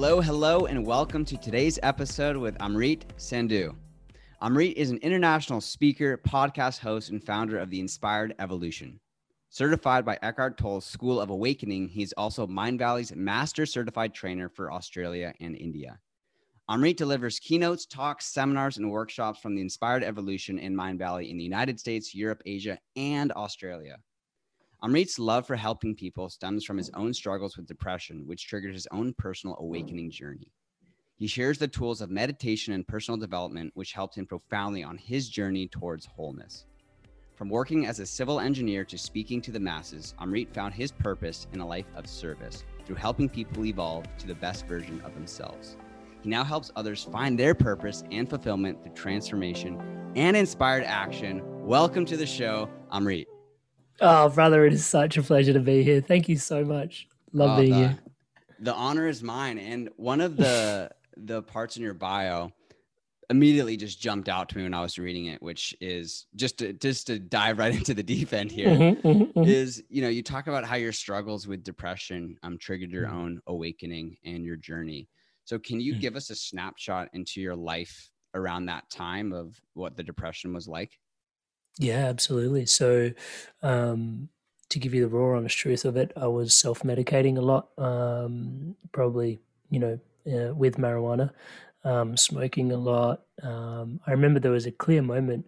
Hello, hello, and welcome to today's episode with Amrit Sandhu. Amrit is an international speaker, podcast host, and founder of the Inspired Evolution. Certified by Eckhart Tolle's School of Awakening, he's also Mindvalley's Master Certified Trainer for Australia and India. Amrit delivers keynotes, talks, seminars, and workshops from the Inspired Evolution in Mindvalley in the United States, Europe, Asia, and Australia. Amrit's love for helping people stems from his oh. own struggles with depression, which triggered his own personal awakening journey. He shares the tools of meditation and personal development, which helped him profoundly on his journey towards wholeness. From working as a civil engineer to speaking to the masses, Amrit found his purpose in a life of service through helping people evolve to the best version of themselves. He now helps others find their purpose and fulfillment through transformation and inspired action. Welcome to the show, Amrit. Oh, brother, it is such a pleasure to be here. Thank you so much. Love oh, being the, here. The honor is mine. And one of the the parts in your bio immediately just jumped out to me when I was reading it, which is just to just to dive right into the deep end here. Mm-hmm, mm-hmm, mm-hmm. Is you know you talk about how your struggles with depression um triggered your mm-hmm. own awakening and your journey. So can you mm. give us a snapshot into your life around that time of what the depression was like? Yeah, absolutely. So, um, to give you the raw, honest truth of it, I was self medicating a lot, um, probably, you know, uh, with marijuana, um, smoking a lot. Um, I remember there was a clear moment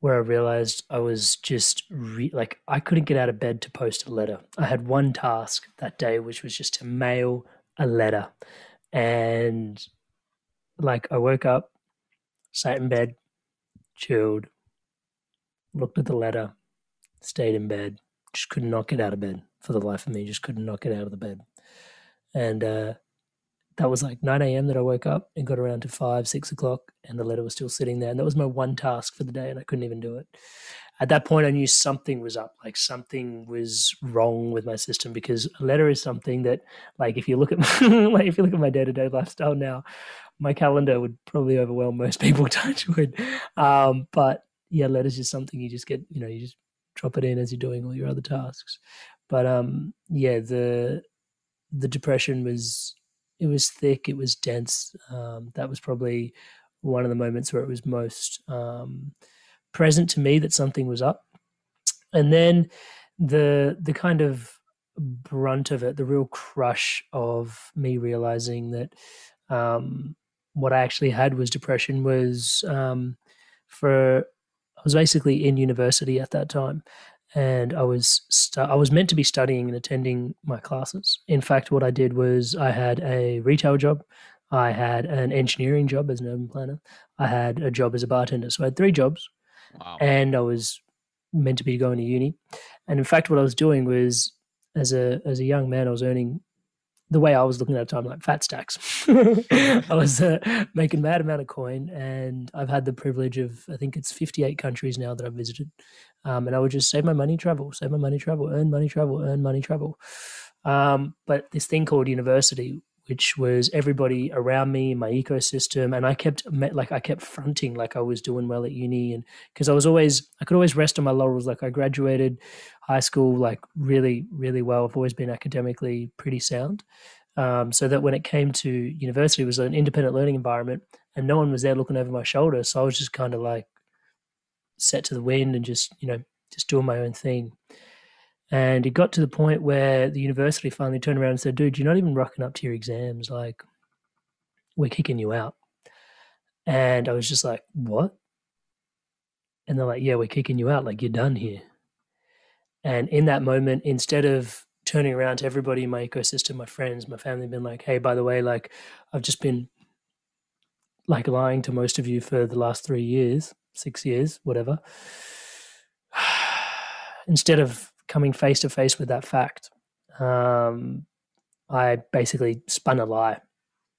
where I realized I was just re- like, I couldn't get out of bed to post a letter. I had one task that day, which was just to mail a letter. And like, I woke up, sat in bed, chilled, looked at the letter, stayed in bed, just could not get out of bed for the life of me, just could not get out of the bed. And uh, that was like 9 a.m. that I woke up and got around to 5, 6 o'clock, and the letter was still sitting there. And that was my one task for the day, and I couldn't even do it. At that point, I knew something was up, like something was wrong with my system because a letter is something that, like, if you look at my, like if you look at my day to day lifestyle now, my calendar would probably overwhelm most people. Touch wood, um, but yeah, letters is something you just get, you know, you just drop it in as you're doing all your other tasks. But um, yeah, the the depression was it was thick, it was dense. Um, that was probably one of the moments where it was most um, present to me that something was up. And then the the kind of brunt of it, the real crush of me realizing that um, what I actually had was depression was um, for I was basically in university at that time, and I was stu- I was meant to be studying and attending my classes. In fact, what I did was I had a retail job, I had an engineering job as an urban planner, I had a job as a bartender. So I had three jobs, wow. and I was meant to be going to uni. And in fact, what I was doing was as a as a young man, I was earning the way I was looking at the time, like fat stacks. I was uh, making mad amount of coin, and I've had the privilege of I think it's 58 countries now that I've visited, um, and I would just save my money, travel, save my money, travel, earn money, travel, earn money, travel. Um, but this thing called university which was everybody around me, my ecosystem, and I kept like I kept fronting like I was doing well at uni, and because I was always I could always rest on my laurels. Like I graduated high school like really really well. I've always been academically pretty sound, um, so that when it came to university, it was an independent learning environment, and no one was there looking over my shoulder. So I was just kind of like set to the wind and just you know just doing my own thing. And it got to the point where the university finally turned around and said, dude, you're not even rocking up to your exams. Like, we're kicking you out. And I was just like, what? And they're like, yeah, we're kicking you out. Like, you're done here. And in that moment, instead of turning around to everybody in my ecosystem, my friends, my family, been like, hey, by the way, like, I've just been like lying to most of you for the last three years, six years, whatever. Instead of coming face to face with that fact, um, I basically spun a lie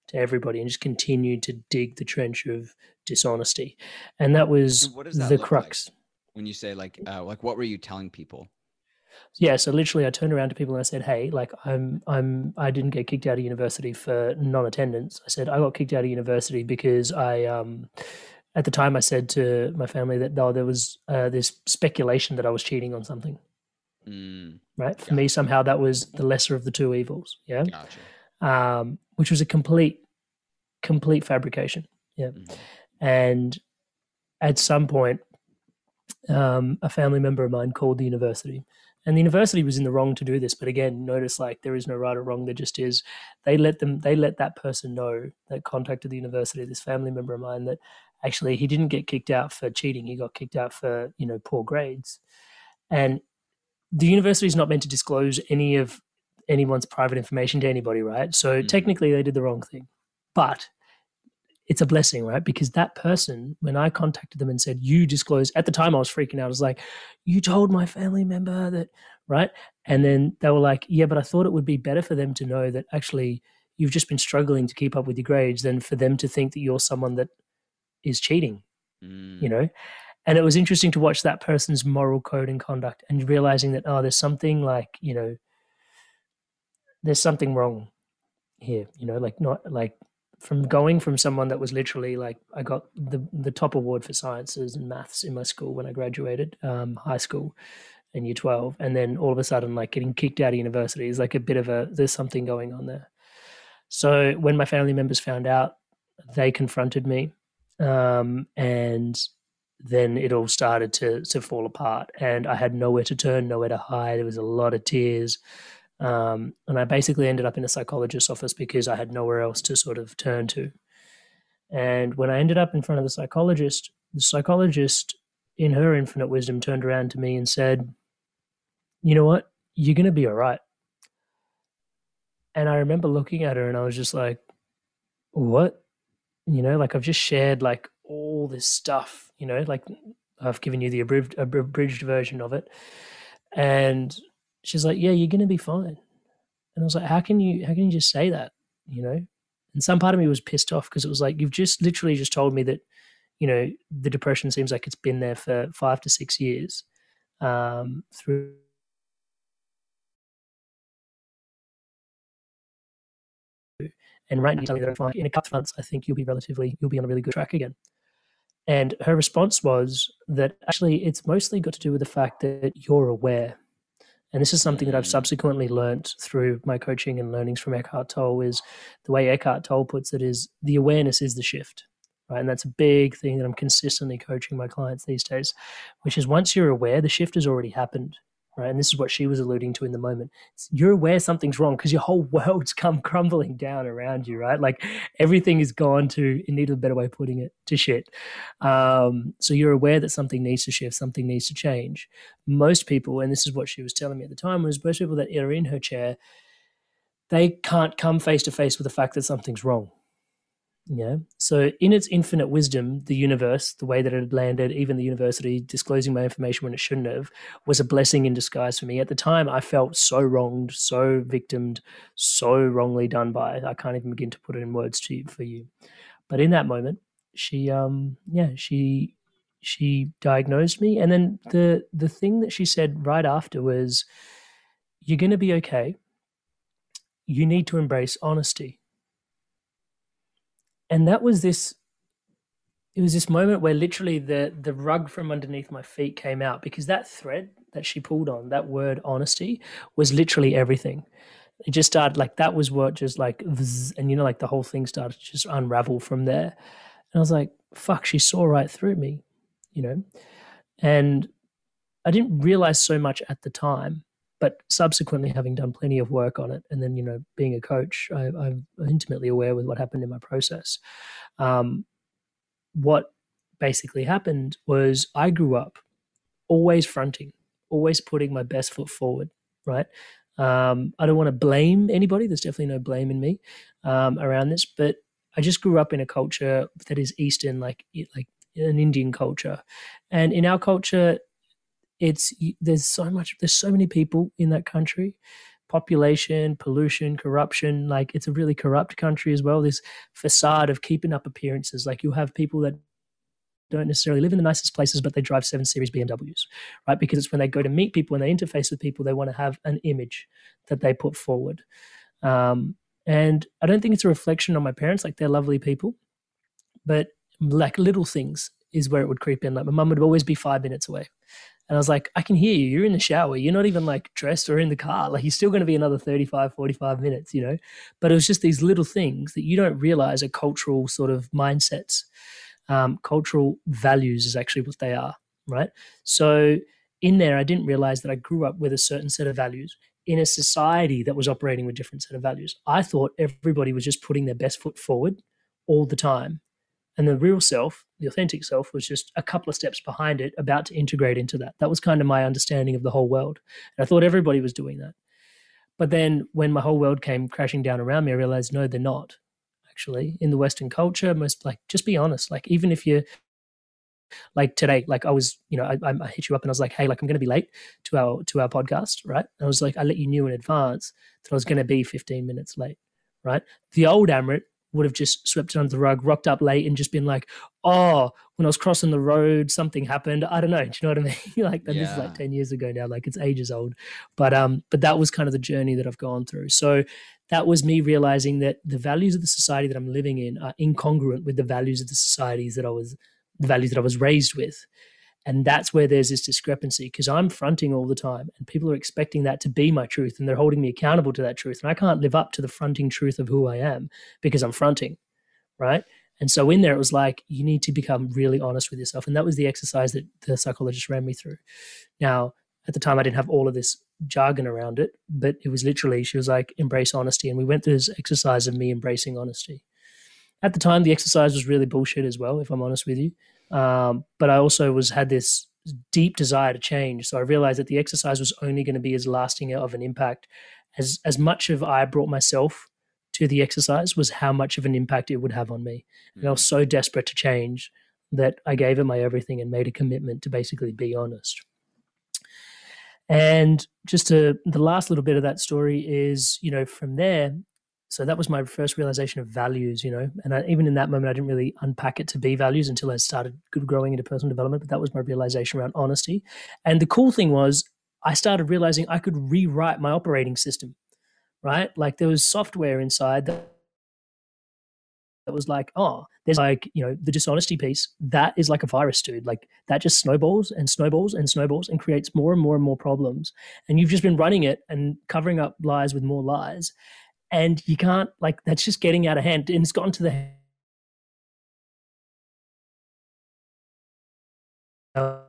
to everybody and just continued to dig the trench of dishonesty, and that was that the crux. Like when you say like, uh, like, what were you telling people? Yeah, so literally, I turned around to people and I said, "Hey, like, I'm, I'm, I didn't get kicked out of university for non-attendance. I said I got kicked out of university because I, um, at the time, I said to my family that oh, there was uh, this speculation that I was cheating on something." Mm. Right. For me, somehow that was the lesser of the two evils. Yeah. Gotcha. Um, which was a complete, complete fabrication. Yeah. Mm-hmm. And at some point, um, a family member of mine called the university and the university was in the wrong to do this but again notice like there is no right or wrong there just is they let them they let that person know that contacted the university this family member of mine that actually he didn't get kicked out for cheating he got kicked out for you know poor grades and the university is not meant to disclose any of anyone's private information to anybody right so mm-hmm. technically they did the wrong thing but it's a blessing, right? Because that person, when I contacted them and said, You disclosed, at the time I was freaking out. I was like, You told my family member that, right? And then they were like, Yeah, but I thought it would be better for them to know that actually you've just been struggling to keep up with your grades than for them to think that you're someone that is cheating, mm. you know? And it was interesting to watch that person's moral code and conduct and realizing that, oh, there's something like, you know, there's something wrong here, you know, like not like from going from someone that was literally like I got the the top award for sciences and maths in my school when I graduated um, high school in year 12 and then all of a sudden like getting kicked out of university is like a bit of a there's something going on there. So when my family members found out they confronted me um, and then it all started to to fall apart and i had nowhere to turn nowhere to hide there was a lot of tears um, and I basically ended up in a psychologist's office because I had nowhere else to sort of turn to. And when I ended up in front of the psychologist, the psychologist, in her infinite wisdom, turned around to me and said, You know what? You're going to be all right. And I remember looking at her and I was just like, What? You know, like I've just shared like all this stuff, you know, like I've given you the abridged, abridged version of it. And she's like, "Yeah, you're going to be fine." And I was like, "How can you? How can you just say that?" You know. And some part of me was pissed off because it was like, "You've just literally just told me that, you know, the depression seems like it's been there for five to six years, um, through." And right now. In a couple of months, I think you'll be relatively, you'll be on a really good track again. And her response was that actually, it's mostly got to do with the fact that you're aware and this is something that I've mm. subsequently learned through my coaching and learnings from Eckhart Tolle is the way Eckhart Tolle puts it is the awareness is the shift. Right. And that's a big thing that I'm consistently coaching my clients these days, which is once you're aware, the shift has already happened right? And this is what she was alluding to in the moment. You're aware something's wrong because your whole world's come crumbling down around you, right? Like everything is gone to, in need of a better way of putting it, to shit. Um, so you're aware that something needs to shift, something needs to change. Most people, and this is what she was telling me at the time, was most people that are in her chair, they can't come face to face with the fact that something's wrong yeah. So, in its infinite wisdom, the universe, the way that it had landed, even the university disclosing my information when it shouldn't have, was a blessing in disguise for me. At the time, I felt so wronged, so victimed, so wrongly done by. I can't even begin to put it in words to you, for you. But in that moment, she, um, yeah, she, she diagnosed me, and then the the thing that she said right after was, "You're going to be okay. You need to embrace honesty." And that was this it was this moment where literally the the rug from underneath my feet came out because that thread that she pulled on that word honesty was literally everything. It just started like that was what just like and you know like the whole thing started to just unravel from there. And i was like fuck she saw right through me you know? And i didn't realize so much at the time but subsequently having done plenty of work on it and then you know being a coach I, am intimately aware with what happened in my process. Um, what basically happened was i grew up always fronting always putting my best foot forward right? Um, i don't want to blame anybody. There's definitely no blame in me um, around this but i just grew up in a culture that is eastern like like an indian culture. And in our culture it's there's so much there's so many people in that country population pollution corruption like it's a really corrupt country as well this facade of keeping up appearances like you have people that don't necessarily live in the nicest places, but they drive seven series BMWs, right? Because it's when they go to meet people, when they interface with people, they want to have an image that they put forward. Um, and I don't think it's a reflection on my parents, like they're lovely people, but like little things is where it would creep in. Like my mum would always be five minutes away And I was like, I can hear you. You're in the shower. You're not even like dressed or in the car. Like you're still going to be another 35, 45 minutes, you know? But it was just these little things that you don't realize are cultural sort of mindsets. Um, cultural values is actually what they are, right? So in there, I didn't realize that I grew up with a certain set of values in a society that was operating with different set of values. I thought everybody was just putting their best foot forward all the time. And the real self, the authentic self, was just a couple of steps behind it, about to integrate into that. That was kind of my understanding of the whole world. And I thought everybody was doing that. But then when my whole world came crashing down around me, I realized, no, they're not actually in the Western culture. Most like, just be honest. Like, even if you're like today, like I was, you know, I, I hit you up and I was like, hey, like I'm going to be late to our to our podcast, right? And I was like, I let you know in advance that I was going to be 15 minutes late, right? The old Amrit would have just swept it under the rug, rocked up late, and just been like, "Oh, when I was crossing the road, something happened." I don't know. Do you know what I mean? like, yeah. this is like ten years ago now. Like, it's ages old. But um, but that was kind of the journey that I've gone through. So that was me realizing that the values of the society that I'm living in are incongruent with the values of the societies that I was, the values that I was raised with. And that's where there's this discrepancy because I'm fronting all the time and people are expecting that to be my truth and they're holding me accountable to that truth. And I can't live up to the fronting truth of who I am because I'm fronting. Right. And so in there, it was like, you need to become really honest with yourself. And that was the exercise that the psychologist ran me through. Now, at the time, I didn't have all of this jargon around it, but it was literally, she was like, embrace honesty. And we went through this exercise of me embracing honesty. At the time, the exercise was really bullshit as well, if I'm honest with you. Um, but I also was had this deep desire to change. So I realized that the exercise was only going to be as lasting of an impact as as much of I brought myself to the exercise was how much of an impact it would have on me. And I was mm-hmm. so desperate to change that I gave it my everything and made a commitment to basically be honest. And just to, the last little bit of that story is, you know, from there, so that was my first realization of values you know and I, even in that moment i didn't really unpack it to be values until i started growing into personal development but that was my realization around honesty and the cool thing was i started realizing i could rewrite my operating system right like there was software inside that that was like, oh, there's like, you know, the dishonesty piece, that is like a virus, dude. Like that just snowballs and snowballs and snowballs and creates more and more and more problems. And you've just been running it and covering up lies with more lies and you can't like that's just getting out of hand and it's gotten to the oh,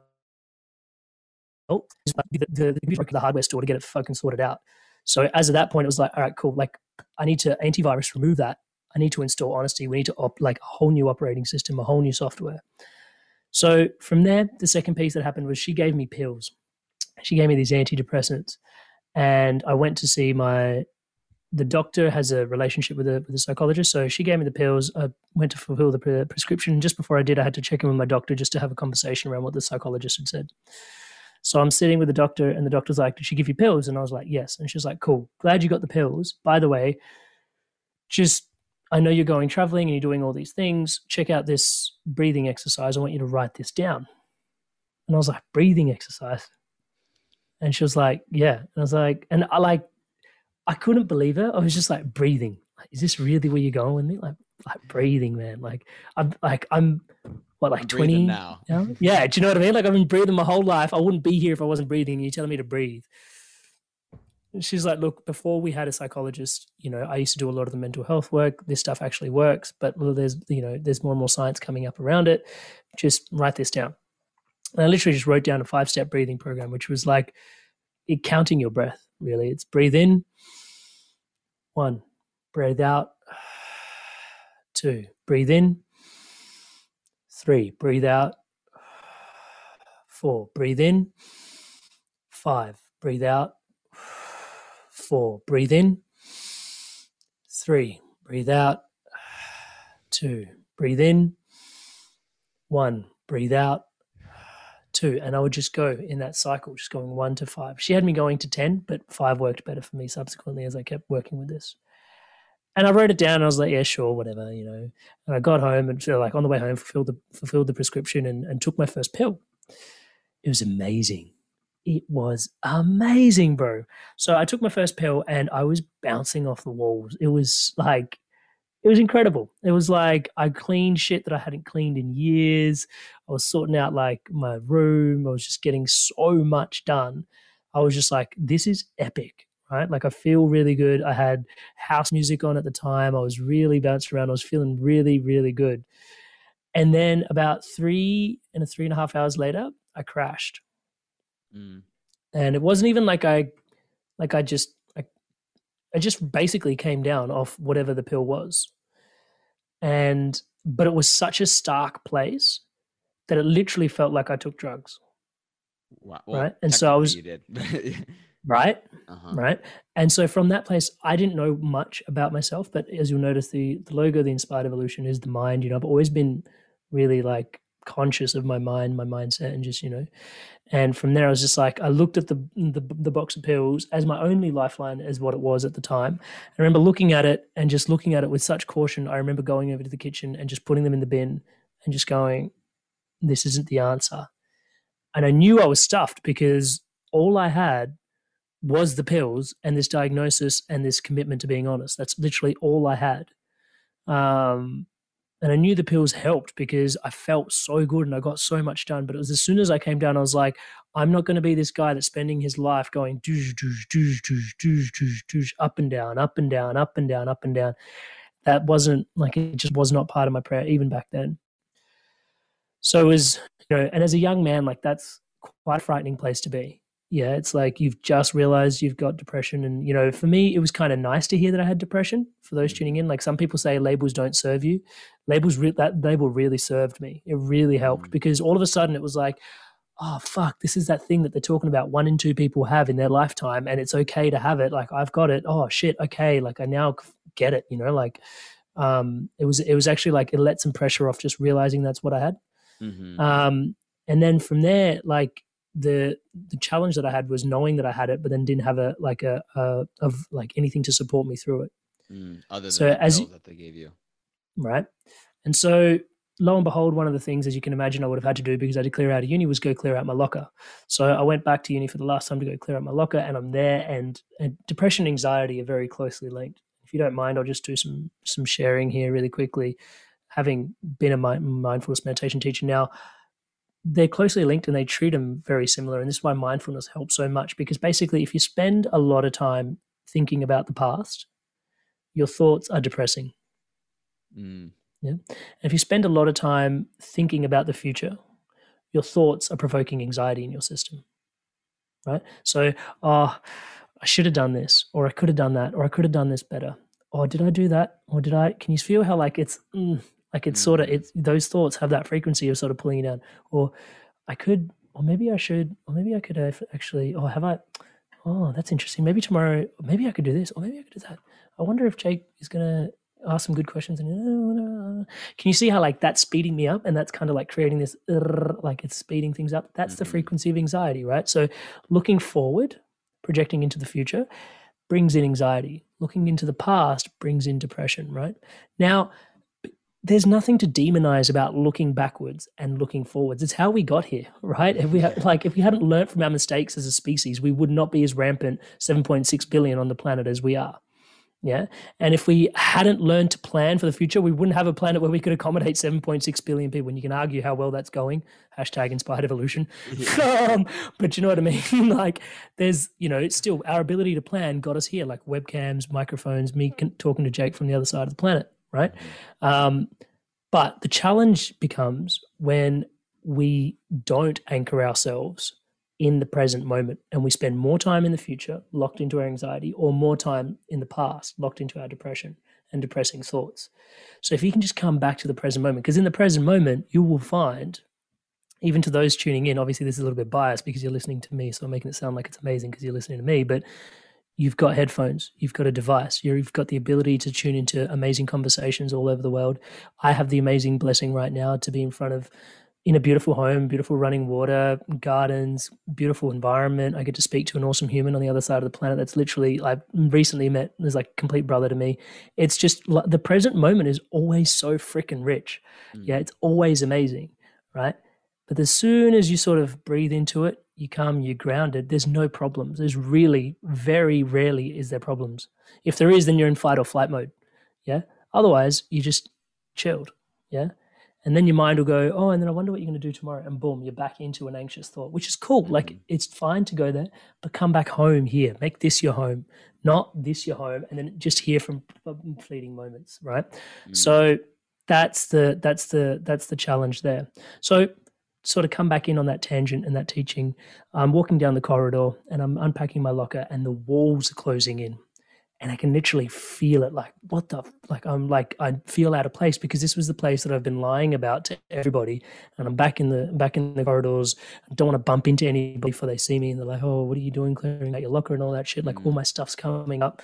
the, the, the, hardware store to get it fucking sorted out. So as of that point, it was like, all right, cool. Like I need to antivirus remove that. I need to install Honesty. We need to op, like a whole new operating system, a whole new software. So from there, the second piece that happened was she gave me pills. She gave me these antidepressants, and I went to see my the doctor has a relationship with a, with a psychologist. So she gave me the pills. I went to fulfill the pre- prescription. Just before I did, I had to check in with my doctor just to have a conversation around what the psychologist had said. So I'm sitting with the doctor, and the doctor's like, Did she give you pills? And I was like, Yes. And she's like, Cool. Glad you got the pills. By the way, just I know you're going traveling and you're doing all these things. Check out this breathing exercise. I want you to write this down. And I was like, Breathing exercise. And she was like, Yeah. And I was like, And I like, I couldn't believe it. I was just like breathing. Like, is this really where you're going with me? Like, like breathing, man. Like, I'm like I'm what like twenty now. Yeah, do you know what I mean? Like, I've been breathing my whole life. I wouldn't be here if I wasn't breathing. And you're telling me to breathe. And she's like, look, before we had a psychologist, you know, I used to do a lot of the mental health work. This stuff actually works, but well, there's you know, there's more and more science coming up around it. Just write this down. And I literally just wrote down a five step breathing program, which was like counting your breath. Really, it's breathe in, one, breathe out. Two, breathe in. Three, breathe out. Four, breathe in. Five, breathe out. Four, breathe in. Three, breathe out. Two, breathe in. One, breathe out two, and I would just go in that cycle, just going one to five. She had me going to 10, but five worked better for me subsequently as I kept working with this. And I wrote it down. I was like, yeah, sure, whatever, you know. And I got home and so like on the way home, fulfilled the fulfilled the prescription and, and took my first pill. It was amazing. It was amazing, bro. So I took my first pill and I was bouncing off the walls. It was like it was incredible. It was like I cleaned shit that I hadn't cleaned in years. I was sorting out like my room. I was just getting so much done. I was just like, this is epic, right? Like I feel really good. I had house music on at the time. I was really bouncing around. I was feeling really, really good. And then about three and a three and a half hours later, I crashed. Mm. And it wasn't even like I, like I just I just basically came down off whatever the pill was. And but it was such a stark place that it literally felt like I took drugs. Wow. Well, right. And so I was right. Uh-huh. Right. And so from that place, I didn't know much about myself, but as you'll notice, the the logo, the inspired evolution is the mind. You know, I've always been really like conscious of my mind, my mindset, and just you know. And from there, I was just like, I looked at the, the the, box of pills as my only lifeline, as what it was at the time. I remember looking at it and just looking at it with such caution. I remember going over to the kitchen and just putting them in the bin and just going, "This isn't the answer." And I knew I was stuffed because all I had was the pills and this diagnosis and this commitment to being honest. That's literally all I had. Um, and I knew the pills helped because I felt so good and I got so much done. But it was as soon as I came down, I was like, I'm not going to be this guy that's spending his life going doosh, doosh, doosh, doosh, doosh, doosh, doosh, up and down, up and down, up and down, up and down. That wasn't like it just was not part of my prayer even back then. So it was, you know, and as a young man, like that's quite a frightening place to be yeah, it's like you've just realized you've got depression. And, you know, for me, it was kind of nice to hear that I had depression for those tuning in. Like some people say labels don't serve you. Labels, re- that label really served me. It really helped mm. because all of a sudden it was like, oh, fuck, this is that thing that they're talking about one in two people have in their lifetime and it's okay to have it. Like I've got it. Oh, shit. Okay. Like I now get it, you know, like, um, it was, it was actually like, it let some pressure off just realizing that's what I had. Mm-hmm. Um, and then from there, like, the the challenge that I had was knowing that I had it, but then didn't have a like a, a of like anything to support me through it. Mm, other than so the as that they gave you, right? And so lo and behold, one of the things, as you can imagine, I would have had to do because I had to clear out of uni was go clear out my locker. So I went back to uni for the last time to go clear out my locker, and I'm there. And, and depression, and anxiety are very closely linked. If you don't mind, I'll just do some some sharing here really quickly. Having been a mindfulness meditation teacher now, they're closely linked and they treat them very similar. And this is why mindfulness helps so much because basically, if you spend a lot of time thinking about the past, your thoughts are depressing. Mm. Yeah. And if you spend a lot of time thinking about the future, your thoughts are provoking anxiety in your system. Right. So, oh, I should have done this, or I could have done that, or I could have done this better. Or did I do that? Or did I? Can you feel how like it's mm, like it's mm. sort of it's those thoughts have that frequency of sort of pulling you down. Or I could, or maybe I should, or maybe I could have actually. or have I? Oh, that's interesting. Maybe tomorrow, maybe I could do this, or maybe I could do that. I wonder if Jake is gonna ask some good questions. And uh, can you see how like that's speeding me up, and that's kind of like creating this like it's speeding things up. That's mm-hmm. the frequency of anxiety, right? So looking forward, projecting into the future, brings in anxiety. Looking into the past brings in depression, right? Now there's nothing to demonize about looking backwards and looking forwards. It's how we got here, right? If we had, like if we hadn't learned from our mistakes as a species, we would not be as rampant 7.6 billion on the planet as we are. Yeah. And if we hadn't learned to plan for the future, we wouldn't have a planet where we could accommodate 7.6 billion people. And you can argue how well that's going. Hashtag inspired evolution. Yeah. um, but you know what I mean? like there's, you know, it's still our ability to plan got us here, like webcams, microphones, me talking to Jake from the other side of the planet right? Um, but the challenge becomes when we don't anchor ourselves in the present moment and we spend more time in the future locked into our anxiety or more time in the past locked into our depression and depressing thoughts. So if you can just come back to the present moment, because in the present moment, you will find, even to those tuning in, obviously this is a little bit biased because you're listening to me, so I'm making it sound like it's amazing because you're listening to me, but you've got headphones, you've got a device, you've got the ability to tune into amazing conversations all over the world. I have the amazing blessing right now to be in front of in a beautiful home, beautiful running water, gardens, beautiful environment. I get to speak to an awesome human on the other side of the planet that's literally I recently met is like complete brother to me. It's just the present moment is always so freaking rich. Mm. Yeah, it's always amazing, right? But as soon as you sort of breathe into it, you come, you're grounded, there's no problems. There's really very rarely is there problems. If there is, then you're in fight or flight mode. Yeah. Otherwise, you just chilled. Yeah. And then your mind will go, oh, and then I wonder what you're going to do tomorrow. And boom, you're back into an anxious thought, which is cool. Mm-hmm. Like it's fine to go there, but come back home here. Make this your home, not this your home. And then just hear from fleeting moments, right? Mm-hmm. So that's the that's the that's the challenge there. So sort of come back in on that tangent and that teaching. I'm walking down the corridor and I'm unpacking my locker and the walls are closing in. And I can literally feel it like what the like I'm like I feel out of place because this was the place that I've been lying about to everybody. And I'm back in the back in the corridors. I don't want to bump into anybody before they see me and they're like oh what are you doing clearing out your locker and all that shit? Like mm. all my stuff's coming up.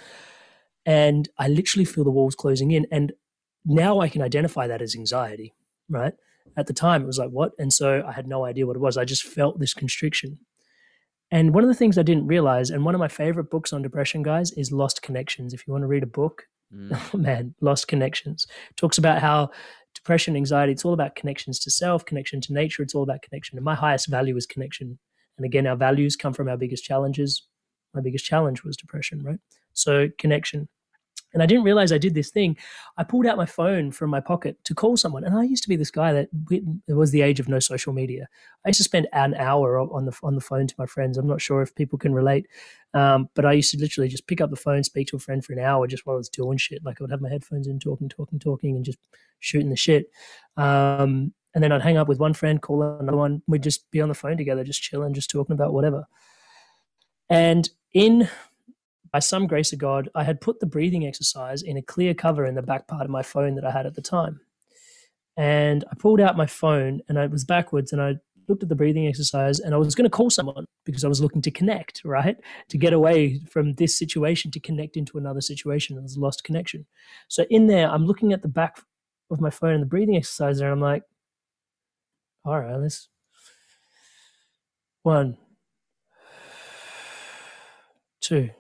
And I literally feel the walls closing in. And now I can identify that as anxiety right at the time it was like what and so I had no idea what it was I just felt this constriction and one of the things I didn't realize, and one of my favorite books on depression, guys, is Lost Connections. If you want to read a book, mm. oh man, Lost Connections talks about how depression, anxiety, it's all about connections to self, connection to nature. It's all about connection. And my highest value is connection. And again, our values come from our biggest challenges. My biggest challenge was depression, right? So connection. And I didn't realize I did this thing. I pulled out my phone from my pocket to call someone. And I used to be this guy that it was the age of no social media. I used to spend an hour on the on the phone to my friends. I'm not sure if people can relate, um, but I used to literally just pick up the phone, speak to a friend for an hour just while I was doing shit. Like I would have my headphones in, talking, talking, talking, and just shooting the shit. Um, and then I'd hang up with one friend, call another one. We'd just be on the phone together, just chilling, just talking about whatever. And in by some grace of God, I had put the breathing exercise in a clear cover in the back part of my phone that I had at the time. And I pulled out my phone and I was backwards and I looked at the breathing exercise and I was going to call someone because I was looking to connect, right? To get away from this situation, to connect into another situation. I was lost connection. So in there, I'm looking at the back of my phone and the breathing exercise there. and I'm like, all right, let's one, two,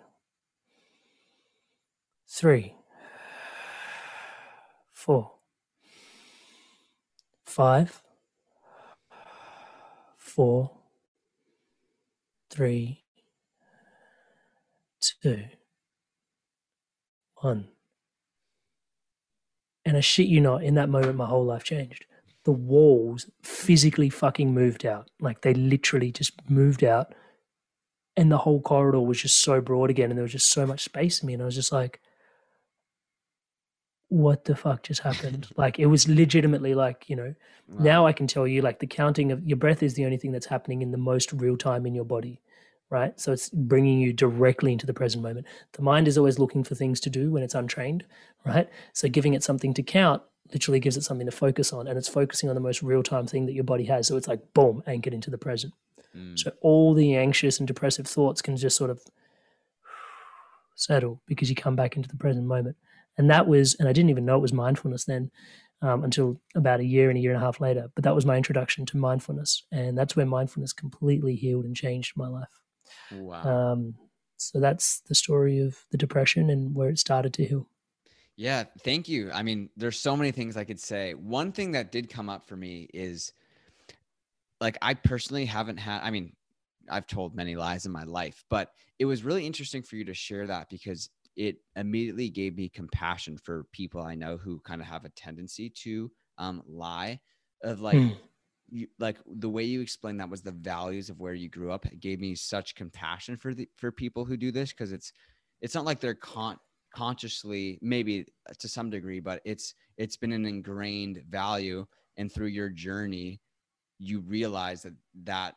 three, four, five, four, three, two, one. And I shit you not, in that moment, my whole life changed. The walls physically fucking moved out. Like they literally just moved out. And the whole corridor was just so broad again. And there was just so much space in me. And I was just like, what the fuck just happened? like it was legitimately like, you know, wow. now I can tell you like the counting of your breath is the only thing that's happening in the most real time in your body, right? So it's bringing you directly into the present moment. The mind is always looking for things to do when it's untrained, right? So giving it something to count literally gives it something to focus on and it's focusing on the most real time thing that your body has. So it's like boom, anchored into the present. Mm. So all the anxious and depressive thoughts can just sort of settle because you come back into the present moment and that was and i didn't even know it was mindfulness then um, until about a year and a year and a half later but that was my introduction to mindfulness. And that's where mindfulness completely healed and changed my life. Wow. Um, so that's the story of the depression and where it started to heal. Yeah thank you. I mean there's so many things i could say. One thing that did come up for me is like i personally haven't had i mean I've told many lies in my life, but it was really interesting for you to share that because it immediately gave me compassion for people I know who kind of have a tendency to um, lie. Of like, hmm. you, like the way you explained that was the values of where you grew up. It gave me such compassion for the for people who do this because it's it's not like they're con- consciously maybe to some degree, but it's it's been an ingrained value, and through your journey, you realize that that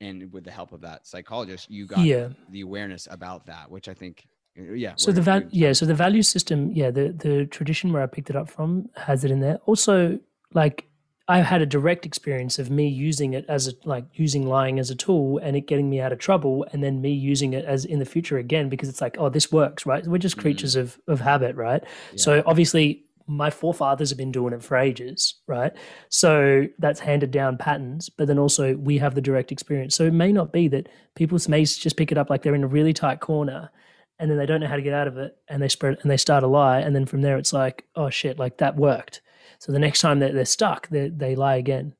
and with the help of that psychologist you got yeah. the awareness about that which i think uh, yeah so the val- yeah so the value system yeah the the tradition where i picked it up from has it in there also like I've had a direct experience of me using it as a like using lying as a tool and it getting me out of trouble and then me using it as in the future again because it's like oh this works right we're just creatures mm. of of habit right yeah. so obviously my forefathers have been doing it for ages, right? So that's handed down patterns, but then also we have the direct experience. So it may not be that people may just pick it up like they're in a really tight corner and then they don't know how to get out of it and they spread and they start a lie and then from there it's like oh shit like that worked so the next time that they're stuck they, they lie again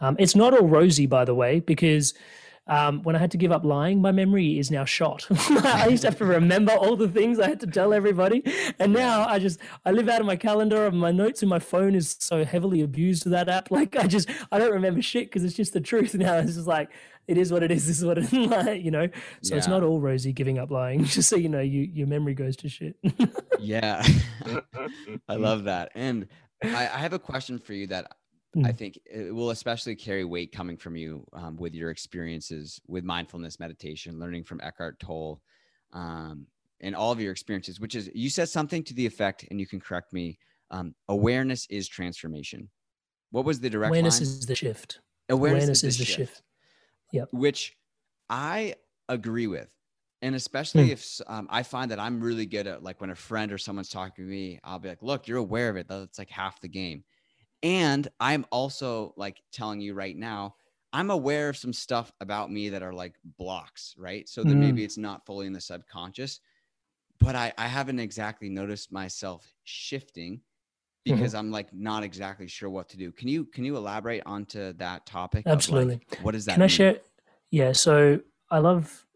um, it's not all rosy by the way because um, when I had to give up lying, my memory is now shot. I used to have to remember all the things I had to tell everybody, and now I just I live out of my calendar and my notes and my phone is so heavily abused to that app. Like I just I don't remember shit because it's just the truth now. It's just like it is what it is. This is what it is, like, you know. So yeah. it's not all rosy giving up lying. Just so you know, you your memory goes to shit. yeah, I love that. And I, I have a question for you that Mm. I think it will especially carry weight coming from you um, with your experiences with mindfulness meditation, learning from Eckhart Tolle, um, and all of your experiences. Which is, you said something to the effect, and you can correct me. Um, awareness is transformation. What was the direct awareness line? is the shift. Awareness, awareness is, the, shift. shift. Yep. Which I agree with. And especially mm. if um, I find that I'm really good at like when a friend or someone's talking to me, I'll be like, look, you're aware of it. That's like half the game. And I'm also like telling you right now, I'm aware of some stuff about me that are like blocks, right? So that mm. maybe it's not fully in the subconscious, but I, I haven't exactly noticed myself shifting. Because mm-hmm. I'm like not exactly sure what to do. Can you can you elaborate onto that topic? Absolutely. Like, what does that? Can mean? I share? Yeah. So I love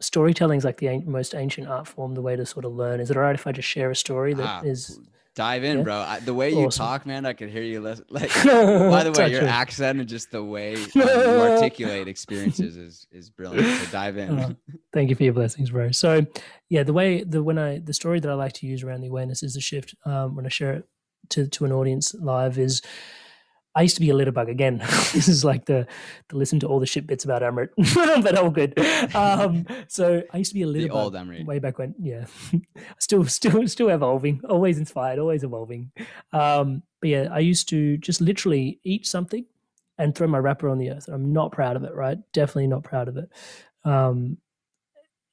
storytelling is like the most ancient art form. The way to sort of learn. Is it all right if I just share a story that ah, is Dive in, yeah. bro. I, the way you awesome. talk, man, I can hear you. Like, by the way, your true. accent and just the way um, you articulate experiences is is brilliant. So dive in. Oh, thank you for your blessings, bro. So, yeah, the way the when I the story that I like to use around the awareness is the shift. Um, when I share it to to an audience live is I used to be a litter bug again. this is like the to listen to all the shit bits about Amrit, but all good. Um, so I used to be a litter the bug old way back when. Yeah, still, still, still evolving. Always inspired. Always evolving. Um, but yeah, I used to just literally eat something and throw my wrapper on the earth. I'm not proud of it. Right? Definitely not proud of it. Um,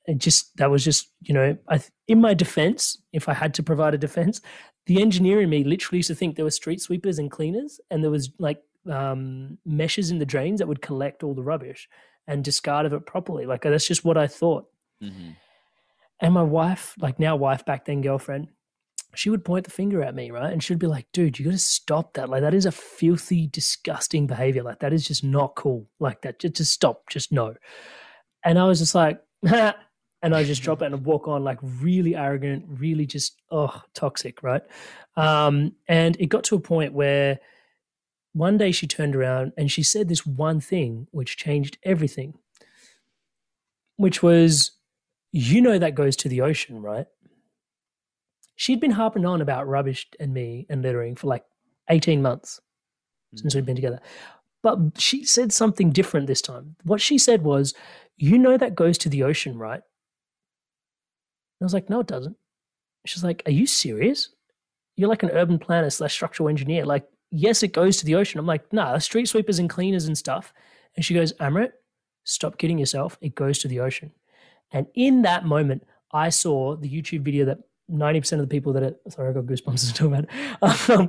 and just that was just you know I, in my defense if i had to provide a defense the engineer in me literally used to think there were street sweepers and cleaners and there was like um, meshes in the drains that would collect all the rubbish and discard of it properly. Like that's just what i thought. Mm-hmm. and my wife like now wife back then girlfriend she would point the finger at me right? And she'd be like dude you got to stop that. Like that is a filthy disgusting behavior. Like that is just not cool. Like that just, just stop. Just no. And i was just like and I just drop it and walk on like really arrogant, really just oh toxic, right? Um, and it got to a point where one day she turned around and she said this one thing which changed everything, which was, you know, that goes to the ocean, right? She'd been harping on about rubbish and me and littering for like 18 months since we'd been together. But she said something different this time. What she said was, You know, that goes to the ocean, right? I was like, no, it doesn't. She's like, are you serious? You're like an urban planner slash structural engineer. Like, yes, it goes to the ocean. I'm like, nah, street sweepers and cleaners and stuff. And she goes, Amrit, stop kidding yourself. It goes to the ocean. And in that moment, I saw the YouTube video that 90% of the people that are sorry, I got goosebumps to talk about. Um,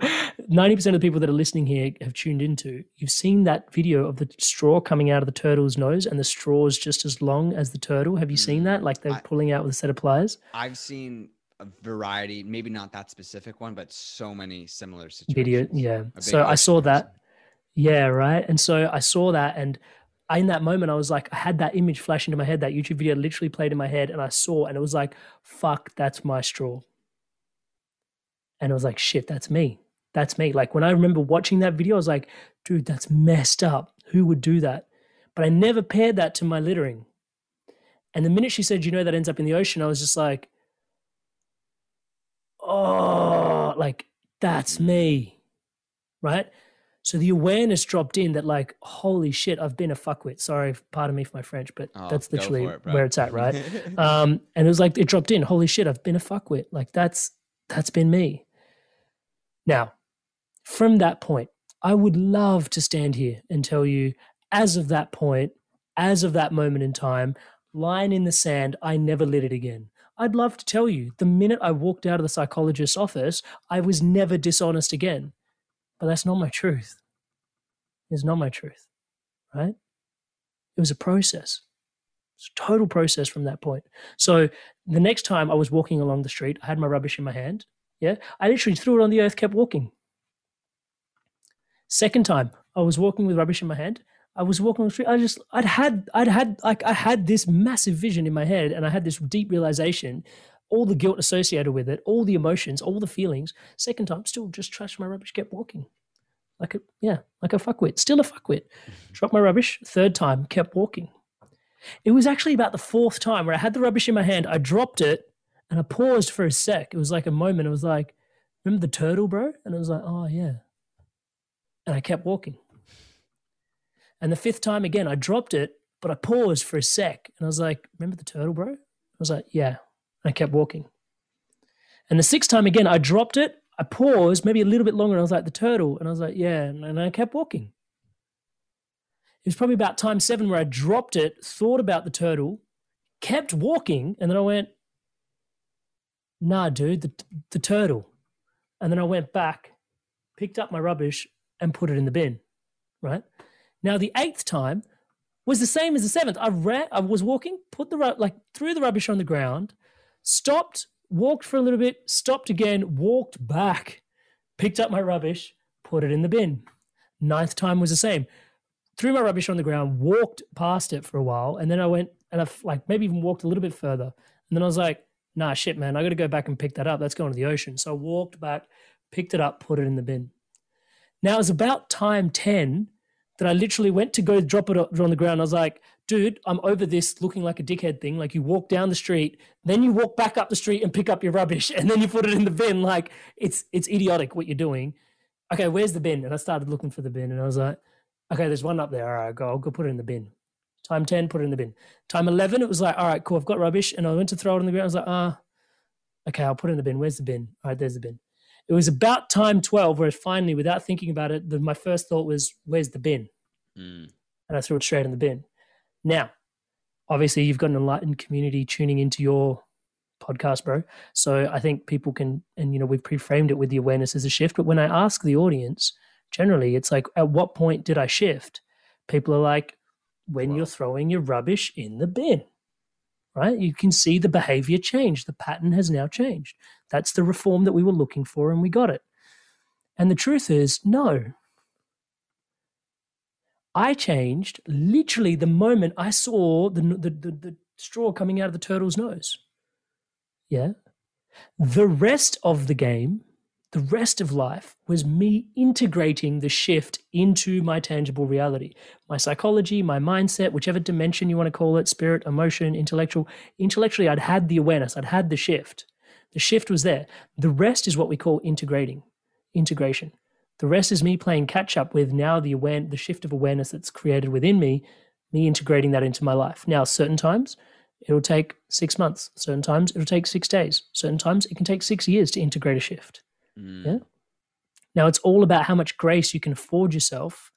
90% of the people that are listening here have tuned into. You've seen that video of the straw coming out of the turtle's nose and the straw is just as long as the turtle. Have you seen that? Like they're I, pulling out with a set of pliers? I've seen a variety, maybe not that specific one, but so many similar situations. Video, yeah. So I saw that. Yeah, right. And so I saw that and in that moment, I was like, I had that image flash into my head. That YouTube video literally played in my head, and I saw, and it was like, fuck, that's my straw. And it was like, shit, that's me. That's me. Like when I remember watching that video, I was like, dude, that's messed up. Who would do that? But I never paired that to my littering. And the minute she said, you know, that ends up in the ocean, I was just like, oh, like that's me. Right. So the awareness dropped in that like, holy shit, I've been a fuckwit. Sorry, pardon me for my French, but oh, that's literally it, where it's at, right? um, and it was like it dropped in, holy shit, I've been a fuckwit. Like that's that's been me. Now, from that point, I would love to stand here and tell you, as of that point, as of that moment in time, line in the sand, I never lit it again. I'd love to tell you, the minute I walked out of the psychologist's office, I was never dishonest again. But that's not my truth. It's not my truth, right? It was a process. It's a total process from that point. So the next time I was walking along the street, I had my rubbish in my hand. Yeah. I literally threw it on the earth, kept walking. Second time, I was walking with rubbish in my hand. I was walking on the street. I just, I'd had, I'd had, like, I had this massive vision in my head, and I had this deep realization, all the guilt associated with it, all the emotions, all the feelings. Second time, still just trashed my rubbish, kept walking, like a, yeah, like a fuckwit, still a fuckwit. Mm-hmm. Dropped my rubbish. Third time, kept walking. It was actually about the fourth time where I had the rubbish in my hand. I dropped it, and I paused for a sec. It was like a moment. It was like, remember the turtle, bro? And I was like, oh yeah. And I kept walking. And the fifth time again, I dropped it, but I paused for a sec and I was like, Remember the turtle, bro? I was like, Yeah. I kept walking. And the sixth time again, I dropped it, I paused maybe a little bit longer, and I was like, The turtle. And I was like, Yeah. And I kept walking. It was probably about time seven where I dropped it, thought about the turtle, kept walking, and then I went, Nah, dude, the, the turtle. And then I went back, picked up my rubbish, and put it in the bin, right? Now the eighth time was the same as the seventh. I ran, I was walking, put the like threw the rubbish on the ground, stopped, walked for a little bit, stopped again, walked back, picked up my rubbish, put it in the bin. Ninth time was the same. Threw my rubbish on the ground, walked past it for a while, and then I went and I like maybe even walked a little bit further. And then I was like, nah, shit, man, I got to go back and pick that up. That's going to the ocean. So I walked back, picked it up, put it in the bin. Now it was about time 10 that I literally went to go drop it on the ground. I was like, dude, I'm over this looking like a dickhead thing. Like you walk down the street, then you walk back up the street and pick up your rubbish, and then you put it in the bin. Like it's it's idiotic what you're doing. Okay, where's the bin? And I started looking for the bin, and I was like, okay, there's one up there. All right, go. I'll go put it in the bin. Time ten, put it in the bin. Time eleven, it was like, all right, cool. I've got rubbish, and I went to throw it on the ground. I was like, ah, okay, I'll put it in the bin. Where's the bin? All right, there's the bin. It was about time twelve where finally, without thinking about it, the, my first thought was, where's the bin? Mm. And I threw it straight in the bin. Now, obviously, you've got an enlightened community tuning into your podcast, bro. So I think people can, and you know, we've pre-framed it with the awareness as a shift. But when I ask the audience, generally, it's like, at what point did I shift? People are like, when wow. you're throwing your rubbish in the bin, right? You can see the behavior change. The pattern has now changed. That's the reform that we were looking for, and we got it. And the truth is, no, I changed literally the moment I saw the, the, the, the straw coming out of the turtle's nose. Yeah. The rest of the game, the rest of life was me integrating the shift into my tangible reality. My psychology, my mindset, whichever dimension you want to call it, spirit, emotion, intellectual. Intellectually, I'd had the awareness, I'd had the shift. The shift was there. The rest is what we call integrating, integration. The rest is me playing catch up with now the aware, the shift of awareness that's created within me, me integrating that into my life. Now, certain times it'll take six months, certain times it'll take six days, certain times it can take six years to integrate a shift. Mm. Yeah. Now, it's all about how much grace you can afford yourself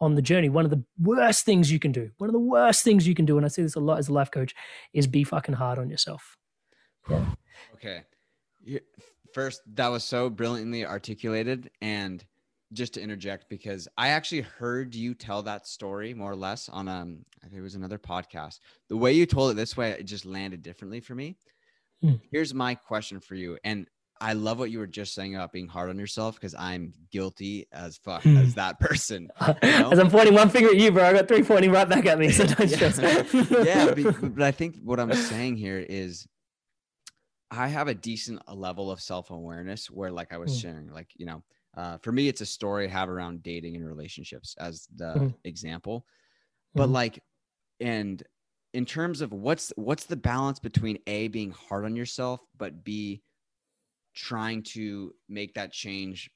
on the journey. One of the worst things you can do, one of the worst things you can do, and I see this a lot as a life coach, is be fucking hard on yourself. Yeah. Okay. First, that was so brilliantly articulated. And just to interject because I actually heard you tell that story more or less on um I think it was another podcast. The way you told it this way, it just landed differently for me. Hmm. Here's my question for you, and I love what you were just saying about being hard on yourself because I'm guilty as fuck hmm. as that person. You know? As I'm pointing one finger at you, bro, I got three pointing right back at me. So don't stress. yeah, but, but I think what I'm saying here is I have a decent level of self awareness where, like I was hmm. sharing, like you know uh, for me, it's a story I have around dating and relationships as the mm-hmm. example. But mm-hmm. like, and in terms of what's what's the balance between a being hard on yourself, but b trying to make that change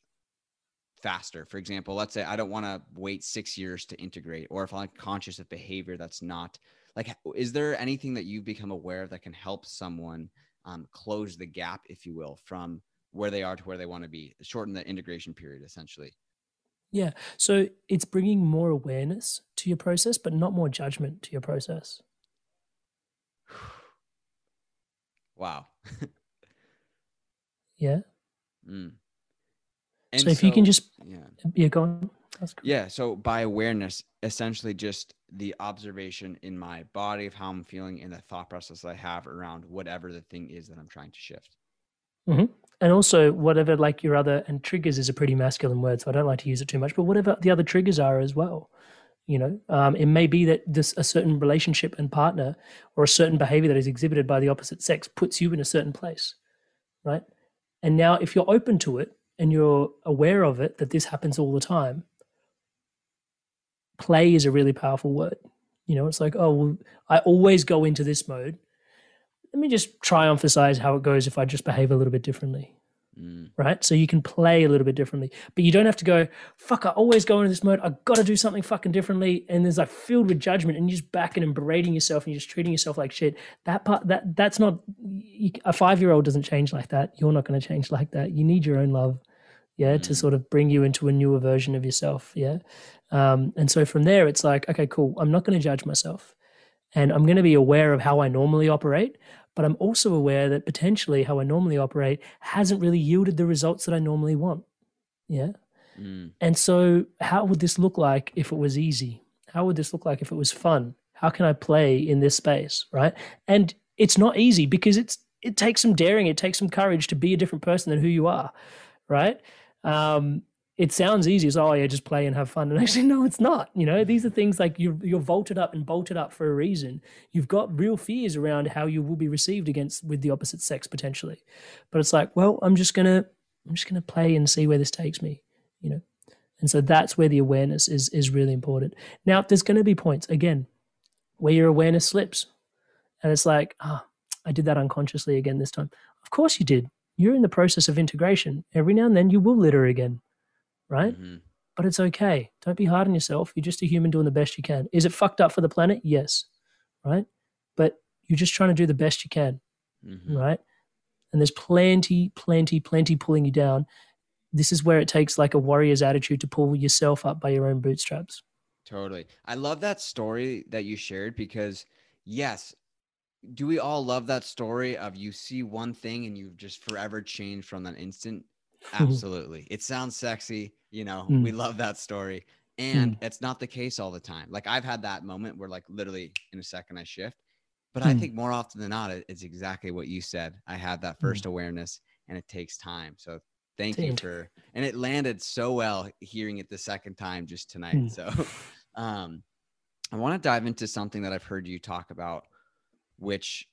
faster. For example, let's say I don't want to wait six years to integrate, or if I'm conscious of behavior that's not like, is there anything that you've become aware of that can help someone um, close the gap, if you will, from where they are to where they want to be, shorten the integration period essentially. Yeah. So it's bringing more awareness to your process, but not more judgment to your process. wow. yeah. Mm. so if so, you can just, yeah, yeah go on. Cool. Yeah. So by awareness, essentially just the observation in my body of how I'm feeling and the thought process I have around whatever the thing is that I'm trying to shift. Mm-hmm and also whatever like your other and triggers is a pretty masculine word so i don't like to use it too much but whatever the other triggers are as well You know, um, it may be that this a certain relationship and partner or a certain behavior that is exhibited by the opposite sex puts you in a certain place, right? And now, if you're open to it and you're aware of it, that this happens all the time, play is a really powerful word. You know, it's like, oh, well, I always go into this mode. Let me just try emphasize how it goes if I just behave a little bit differently. Mm. Right. So you can play a little bit differently, but you don't have to go, fuck, I always go into this mode. I got to do something fucking differently. And there's like filled with judgment and you're just backing and berating yourself and you're just treating yourself like shit. That part, that that's not, a five year old doesn't change like that. You're not going to change like that. You need your own love. Yeah. Mm. To sort of bring you into a newer version of yourself. Yeah. Um, and so from there, it's like, okay, cool. I'm not going to judge myself and I'm going to be aware of how I normally operate but I'm also aware that potentially how I normally operate hasn't really yielded the results that I normally want. Yeah. Mm. And so, how would this look like if it was easy? How would this look like if it was fun? How can I play in this space? Right. And it's not easy because it's, it takes some daring, it takes some courage to be a different person than who you are. Right. Um, it sounds easy as oh yeah just play and have fun. And actually no it's not you know? These are things like you're you're vaulted up and bolted up for a reason. You've got real fears around how you will be received against with the opposite sex potentially. But it's like well i'm just gonna i'm just gonna play and see where this takes me you know? And so that's where the awareness is is really important. Now there's going to be points again where your awareness slips. And it's like ah oh, i did that unconsciously again this time. Of course you did. You're in the process of integration. Every now and then you will litter again right? Mm-hmm. But it's okay. Don't be hard on yourself. You're just a human doing the best you can. Is it fucked up for the planet? Yes, right? But you're just trying to do the best you can, mm-hmm. right? And there's plenty, plenty, plenty pulling you down. This is where it takes like a warrior's attitude to pull yourself up by your own bootstraps. Totally. I love that story that you shared because, yes, do we all love that story of you see one thing and you've just forever changed from that instant? Absolutely. it sounds sexy. You know, mm. we love that story. And mm. it's not the case all the time. Like I've had that moment where, like, literally in a second I shift. But mm. I think more often than not, it's exactly what you said. I had that mm. first awareness and it takes time. So thank you for, and it landed so well hearing it the second time just tonight. Mm. So, um, I want to dive into something that I've heard you talk about, which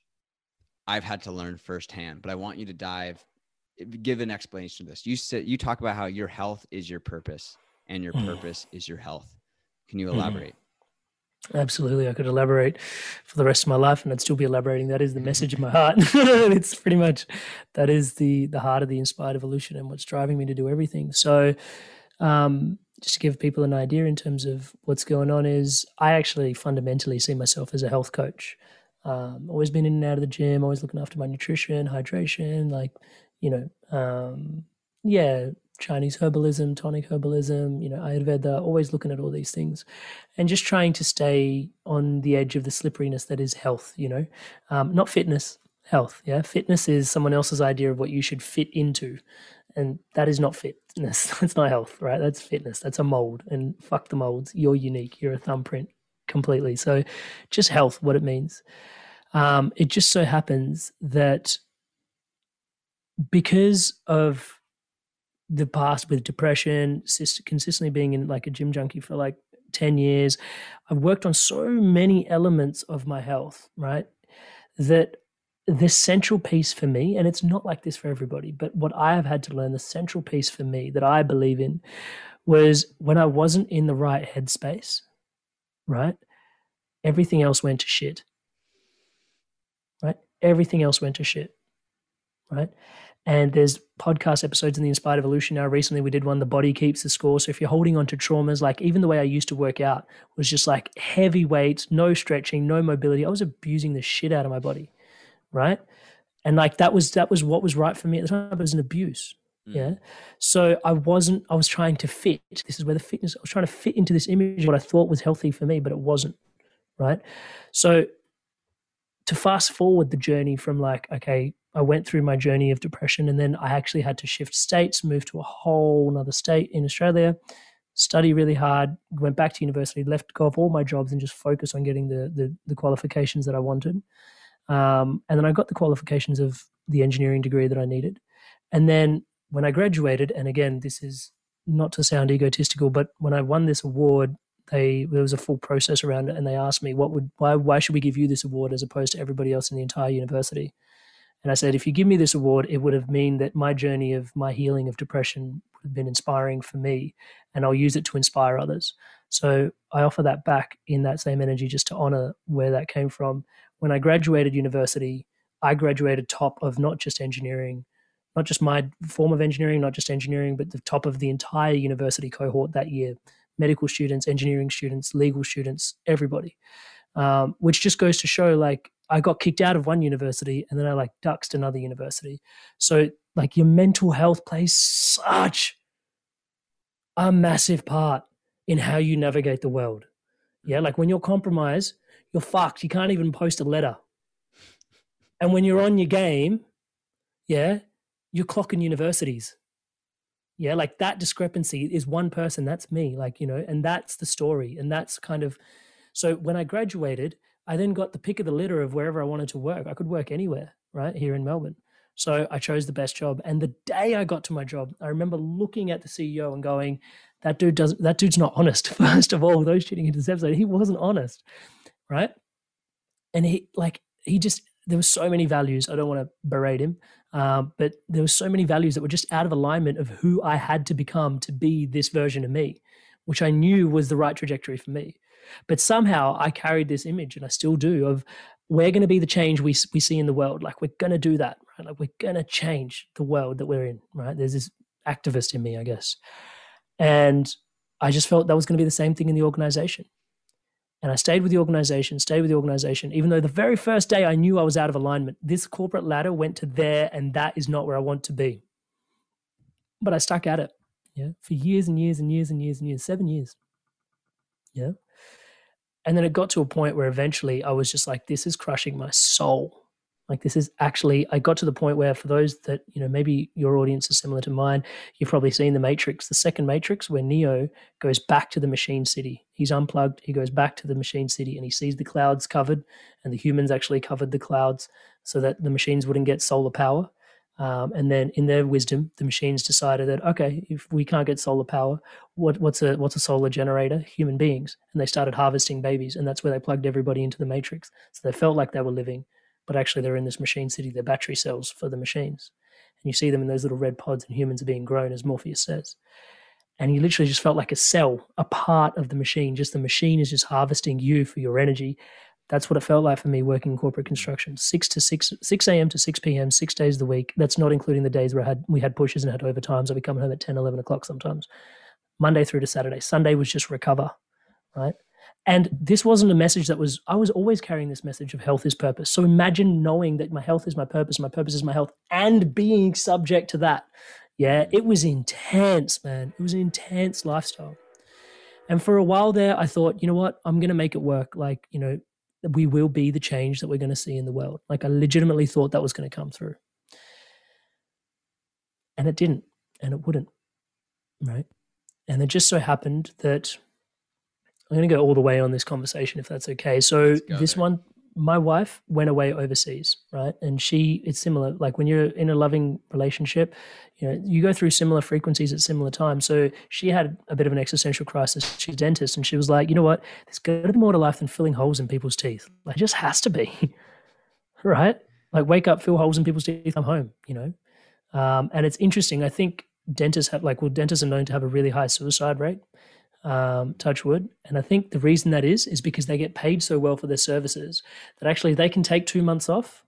I've had to learn firsthand, but I want you to dive give an explanation of this. You said you talk about how your health is your purpose and your mm. purpose is your health. Can you mm-hmm. elaborate? Mm. Absolutely. I could elaborate for the rest of my life and I'd still be elaborating. That is the message of my heart. it's pretty much that is the the heart of the inspired evolution and what's driving me to do everything. So um, just to give people an idea in terms of what's going on is I actually fundamentally see myself as a health coach. Um, always been in and out of the gym, always looking after my nutrition, hydration, like you know, um, yeah, Chinese herbalism, tonic herbalism, you know, Ayurveda, always looking at all these things and just trying to stay on the edge of the slipperiness that is health, you know, um, not fitness, health. Yeah. Fitness is someone else's idea of what you should fit into. And that is not fitness. That's not health, right? That's fitness. That's a mold. And fuck the molds. You're unique. You're a thumbprint completely. So just health, what it means. Um, it just so happens that because of the past with depression, consistently being in like a gym junkie for like 10 years, I've worked on so many elements of my health, right? That the central piece for me, and it's not like this for everybody, but what I have had to learn, the central piece for me that I believe in was when I wasn't in the right headspace, right? Everything else went to shit, right? Everything else went to shit, right? And there's podcast episodes in the Inspired Evolution now. Recently, we did one, The Body Keeps the Score. So if you're holding on to traumas, like even the way I used to work out was just like heavy weights, no stretching, no mobility. I was abusing the shit out of my body. Right. And like that was that was what was right for me at the time. It was an abuse. Mm. Yeah. So I wasn't, I was trying to fit. This is where the fitness, I was trying to fit into this image, what I thought was healthy for me, but it wasn't. Right. So to fast forward the journey from like, okay, I went through my journey of depression and then I actually had to shift states, move to a whole another state in Australia, study really hard, went back to university, left go off all my jobs and just focus on getting the the, the qualifications that I wanted. Um, and then I got the qualifications of the engineering degree that I needed. And then when I graduated, and again, this is not to sound egotistical, but when I won this award, they there was a full process around it, and they asked me what would why why should we give you this award as opposed to everybody else in the entire university? And I said, if you give me this award, it would have mean that my journey of my healing of depression would have been inspiring for me, and I'll use it to inspire others. So I offer that back in that same energy just to honor where that came from. When I graduated university, I graduated top of not just engineering, not just my form of engineering, not just engineering, but the top of the entire university cohort that year medical students, engineering students, legal students, everybody. Um, which just goes to show like I got kicked out of one university and then I like duxed another university. So like your mental health plays such a massive part in how you navigate the world. Yeah, like when you're compromised, you're fucked. You can't even post a letter. And when you're on your game, yeah, you're clocking universities. Yeah, like that discrepancy is one person, that's me. Like, you know, and that's the story. And that's kind of so when I graduated, I then got the pick of the litter of wherever I wanted to work. I could work anywhere, right? Here in Melbourne. So I chose the best job. And the day I got to my job, I remember looking at the CEO and going, that dude doesn't that dude's not honest. First of all, those shooting into this episode, he wasn't honest. Right. And he like he just there were so many values. I don't want to berate him, um, but there were so many values that were just out of alignment of who I had to become to be this version of me, which I knew was the right trajectory for me. But somehow I carried this image, and I still do, of we're going to be the change we we see in the world. Like we're going to do that, right? Like we're going to change the world that we're in, right? There's this activist in me, I guess, and I just felt that was going to be the same thing in the organization. And I stayed with the organization, stayed with the organization, even though the very first day I knew I was out of alignment. This corporate ladder went to there, and that is not where I want to be. But I stuck at it, yeah, for years and years and years and years and years, seven years. Yeah. And then it got to a point where eventually I was just like, this is crushing my soul. Like this is actually, I got to the point where for those that, you know, maybe your audience is similar to mine, you've probably seen the Matrix, the second Matrix, where Neo goes back to the machine city. He's unplugged, he goes back to the machine city and he sees the clouds covered and the humans actually covered the clouds so that the machines wouldn't get solar power. Um, and then, in their wisdom, the machines decided that okay, if we can't get solar power, what, what's a what's a solar generator? Human beings, and they started harvesting babies, and that's where they plugged everybody into the matrix. So they felt like they were living, but actually they're in this machine city. They're battery cells for the machines, and you see them in those little red pods, and humans are being grown, as Morpheus says. And he literally just felt like a cell, a part of the machine. Just the machine is just harvesting you for your energy, that's what it felt like for me working in corporate construction. Six to six, six a.m. to six p.m. six days of the week. That's not including the days where I had we had pushes and had overtime. So I'd be coming home at 10, 11 o'clock sometimes. Monday through to Saturday. Sunday was just recover, right? And this wasn't a message that was, I was always carrying this message of health is purpose. So imagine knowing that my health is my purpose, my purpose is my health, and being subject to that. Yeah, it was intense, man. It was an intense lifestyle. And for a while there, I thought, you know what? I'm going to make it work. Like, you know, we will be the change that we're going to see in the world. Like I legitimately thought that was going to come through. And it didn't, and it wouldn't. Right. And it just so happened that I'm going to go all the way on this conversation if that's okay. So this there. one my wife went away overseas, right? And she, it's similar. Like when you're in a loving relationship, you know, you go through similar frequencies at similar times. So she had a bit of an existential crisis. She's a dentist, and she was like, you know what? There's got to be more to life than filling holes in people's teeth. Like, it just has to be, right? Like, wake up, fill holes in people's teeth. I'm home. You know, um, and it's interesting. I think dentists have like, well, dentists are known to have a really high suicide rate um, Touchwood. And I think the reason that is, is because they get paid so well for their services that actually they can take two months off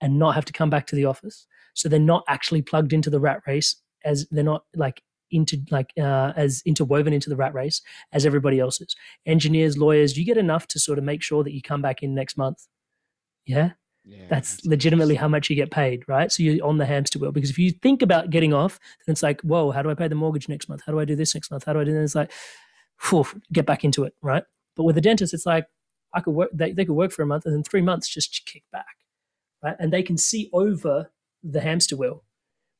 and not have to come back to the office. So they're not actually plugged into the rat race as they're not like into like uh, as interwoven into the rat race as everybody else is. Engineers, lawyers, you get enough to sort of make sure that you come back in next month. Yeah. Yeah, that's, that's legitimately how much you get paid, right? So you're on the hamster wheel because if you think about getting off, then it's like, whoa, how do I pay the mortgage next month? How do I do this next month? How do I do this? It's like, whew, get back into it, right? But with a dentist, it's like I could work. They, they could work for a month, and then three months just kick back, right? And they can see over the hamster wheel.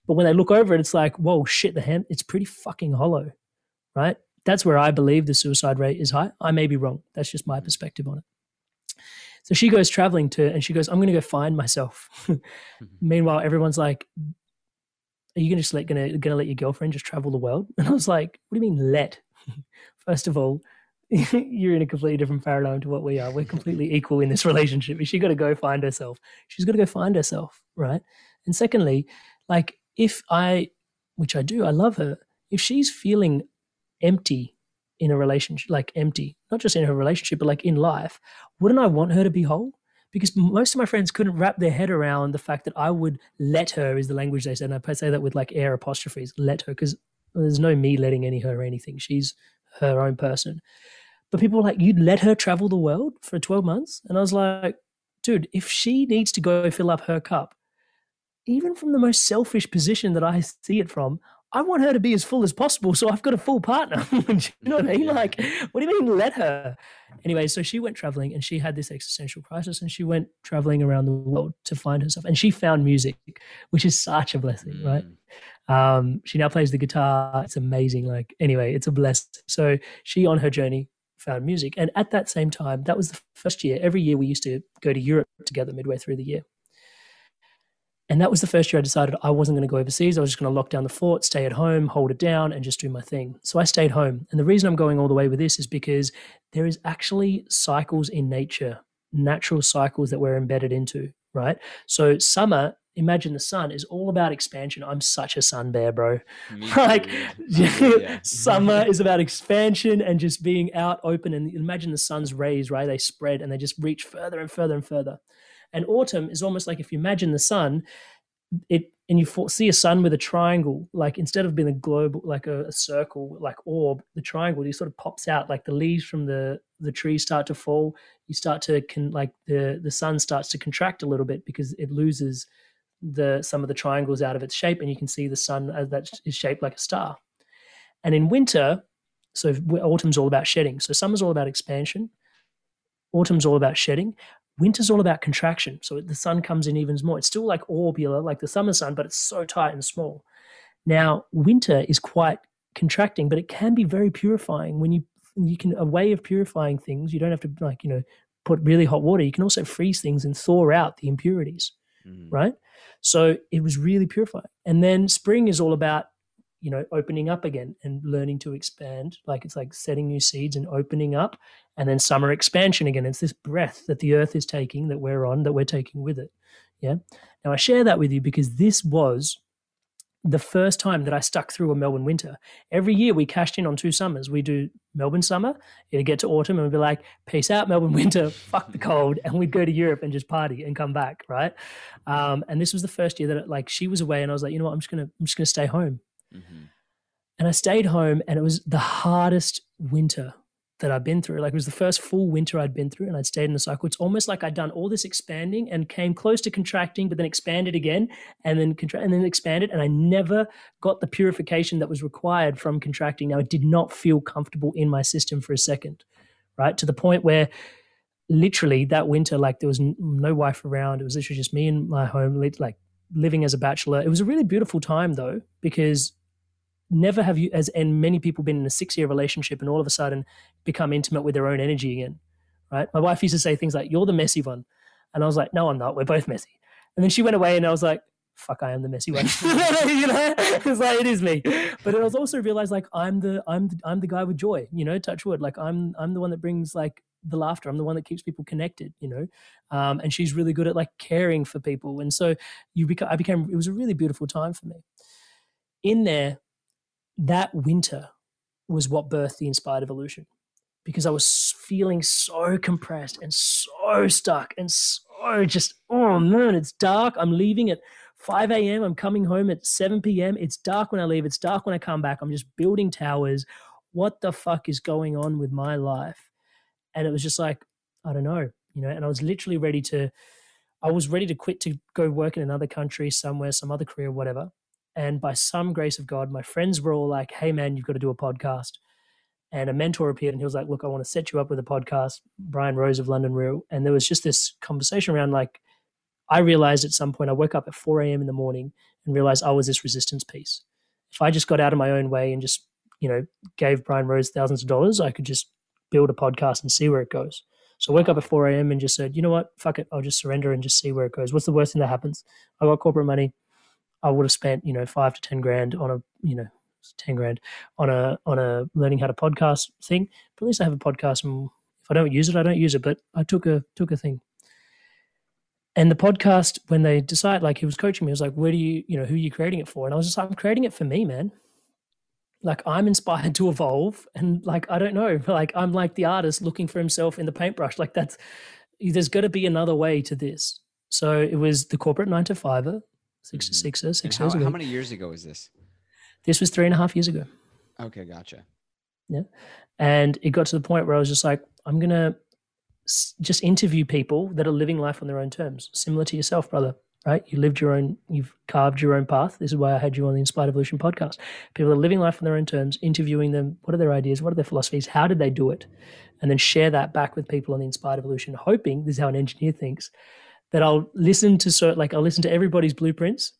But when they look over it, it's like, whoa, shit, the ham, it's pretty fucking hollow, right? That's where I believe the suicide rate is high. I may be wrong. That's just my perspective on it. So she goes traveling to, and she goes, I'm going to go find myself. mm-hmm. Meanwhile, everyone's like, are you gonna just let gonna gonna let your girlfriend just travel the world? And I was like, what do you mean let? First of all, you're in a completely different paradigm to what we are. We're completely equal in this relationship. She's got to go find herself. She's got to go find herself, right? And secondly, like if I, which I do, I love her. If she's feeling empty in a relationship, like empty, not just in her relationship, but like in life, wouldn't I want her to be whole? Because most of my friends couldn't wrap their head around the fact that I would let her is the language they said. And I say that with like air apostrophes, let her, because there's no me letting any her or anything. She's her own person. But people were like, you'd let her travel the world for 12 months? And I was like, dude, if she needs to go fill up her cup, even from the most selfish position that I see it from, I want her to be as full as possible. So I've got a full partner. you know what I mean? Like, what do you mean let her? Anyway, so she went traveling and she had this existential crisis and she went traveling around the world to find herself. And she found music, which is such a blessing, mm. right? Um, she now plays the guitar. It's amazing. Like, anyway, it's a blessing. So she, on her journey, found music. And at that same time, that was the first year. Every year we used to go to Europe together midway through the year. And that was the first year I decided I wasn't going to go overseas. I was just going to lock down the fort, stay at home, hold it down, and just do my thing. So I stayed home. And the reason I'm going all the way with this is because there is actually cycles in nature, natural cycles that we're embedded into, right? So summer, imagine the sun is all about expansion. I'm such a sun bear, bro. like yeah. summer is about expansion and just being out open. And imagine the sun's rays, right? They spread and they just reach further and further and further. And autumn is almost like if you imagine the sun, it and you see a sun with a triangle, like instead of being a globe, like a, a circle, like orb, the triangle, just sort of pops out. Like the leaves from the the trees start to fall. You start to can like the the sun starts to contract a little bit because it loses the some of the triangles out of its shape, and you can see the sun as that is shaped like a star. And in winter, so autumn's all about shedding. So summer's all about expansion. Autumn's all about shedding winter's all about contraction. So the sun comes in even more. It's still like orbular, like the summer sun, but it's so tight and small. Now, winter is quite contracting, but it can be very purifying when you you can a way of purifying things. You don't have to like you know put really hot water. You can also freeze things and thaw out the impurities, mm. right? So it was really purifying. And then spring is all about you know opening up again and learning to expand. Like it's like setting new seeds and opening up and then summer expansion again. It's this breath that the earth is taking that we're on that we're taking with it. Yeah? Now i share that with you because this was the first time that I stuck through a Melbourne winter. Every year we cashed in on two summers. We do Melbourne summer, it'd get to autumn, and we'd be like, peace out, Melbourne winter, fuck the cold. And we'd go to Europe and just party and come back, right? Um, and this was the first year that it, like she was away, and I was like, you know what, I'm just gonna I'm just gonna stay home. Mm-hmm. And I stayed home, and it was the hardest winter that I've been through. Like it was the first full winter I'd been through, and I'd stayed in the cycle. It's almost like I'd done all this expanding and came close to contracting, but then expanded again, and then contra- and then expanded, and I never got the purification that was required from contracting. Now it did not feel comfortable in my system for a second, right? To the point where literally that winter, like there was no wife around. It was literally just me and my home, like living as a bachelor. It was a really beautiful time though, because never have you as and many people been in a six year relationship and all of a sudden become intimate with their own energy again right? My wife used to say things like you're the messy one. And i was like no i'm not. We're both messy. And then she went away and i was like fuck i am the messy one. You know it's like it is me. But i was also realized like i'm the i'm the, i'm the guy with joy you know touch wood. Like i'm i'm the one that brings like the laughter. I'm the one that keeps people connected you know? Um, and she's really good at like caring for people. And so you become i became it was a really beautiful time for me. In there that winter was what birthed the inspired evolution because I was feeling so compressed and so stuck and so just, oh man, it's dark. I'm leaving at 5 a.m. I'm coming home at 7 p.m. It's dark when I leave. It's dark when I come back. I'm just building towers. What the fuck is going on with my life? And it was just like, I don't know, you know, and I was literally ready to, I was ready to quit to go work in another country somewhere, some other career, whatever. And by some grace of God, my friends were all like, hey, man, you've got to do a podcast. And a mentor appeared and he was like, look, I want to set you up with a podcast, Brian Rose of London Real. And there was just this conversation around like, I realized at some point, I woke up at 4 a.m. in the morning and realized I was this resistance piece. If I just got out of my own way and just, you know, gave Brian Rose thousands of dollars, I could just build a podcast and see where it goes. So I woke up at 4 a.m. and just said, you know what, fuck it, I'll just surrender and just see where it goes. What's the worst thing that happens? I got corporate money. I would have spent, you know, five to 10 grand on a, you know, ten grand on a on a learning how to podcast thing. But at least I have a podcast, and if I don't use it, I don't use it. But I took a took a thing. And the podcast, when they decide, like he was coaching me, was like, "Where do you, you know, who are you creating it for?" And I was just like, "I'm creating it for me, man. Like I'm inspired to evolve, and like I don't know, like I'm like the artist looking for himself in the paintbrush. Like that's there's got to be another way to this." So it was the corporate nine to fiver, six to mm-hmm. six, six how, How many years ago was this? This was three and a half years ago. Okay, gotcha. Yeah. And it got to the point where I was just like, I'm going to just interview people that are living life on their own terms, similar to yourself, brother, right? You lived your own, you've carved your own path. This is why I had you on the Inspired Evolution podcast. People are living life on their own terms, interviewing them. What are their ideas? What are their philosophies? How did they do it? And then share that back with people on the Inspired Evolution, hoping this is how an engineer thinks that I'll listen to so like I'll listen to everybody's blueprints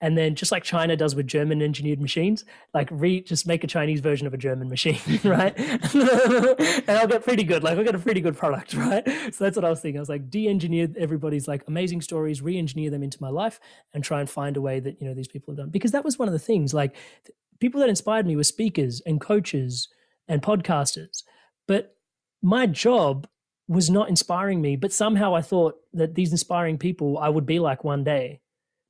and then just like China does with German engineered machines, like re just make a Chinese version of a German machine, right? and I'll get pretty good. Like I'll get a pretty good product, right? So that's what I was thinking. I was like, de-engineer everybody's like amazing stories, re-engineer them into my life, and try and find a way that you know these people have done. Because that was one of the things. Like people that inspired me were speakers and coaches and podcasters, but my job was not inspiring me, but somehow I thought that these inspiring people I would be like one day.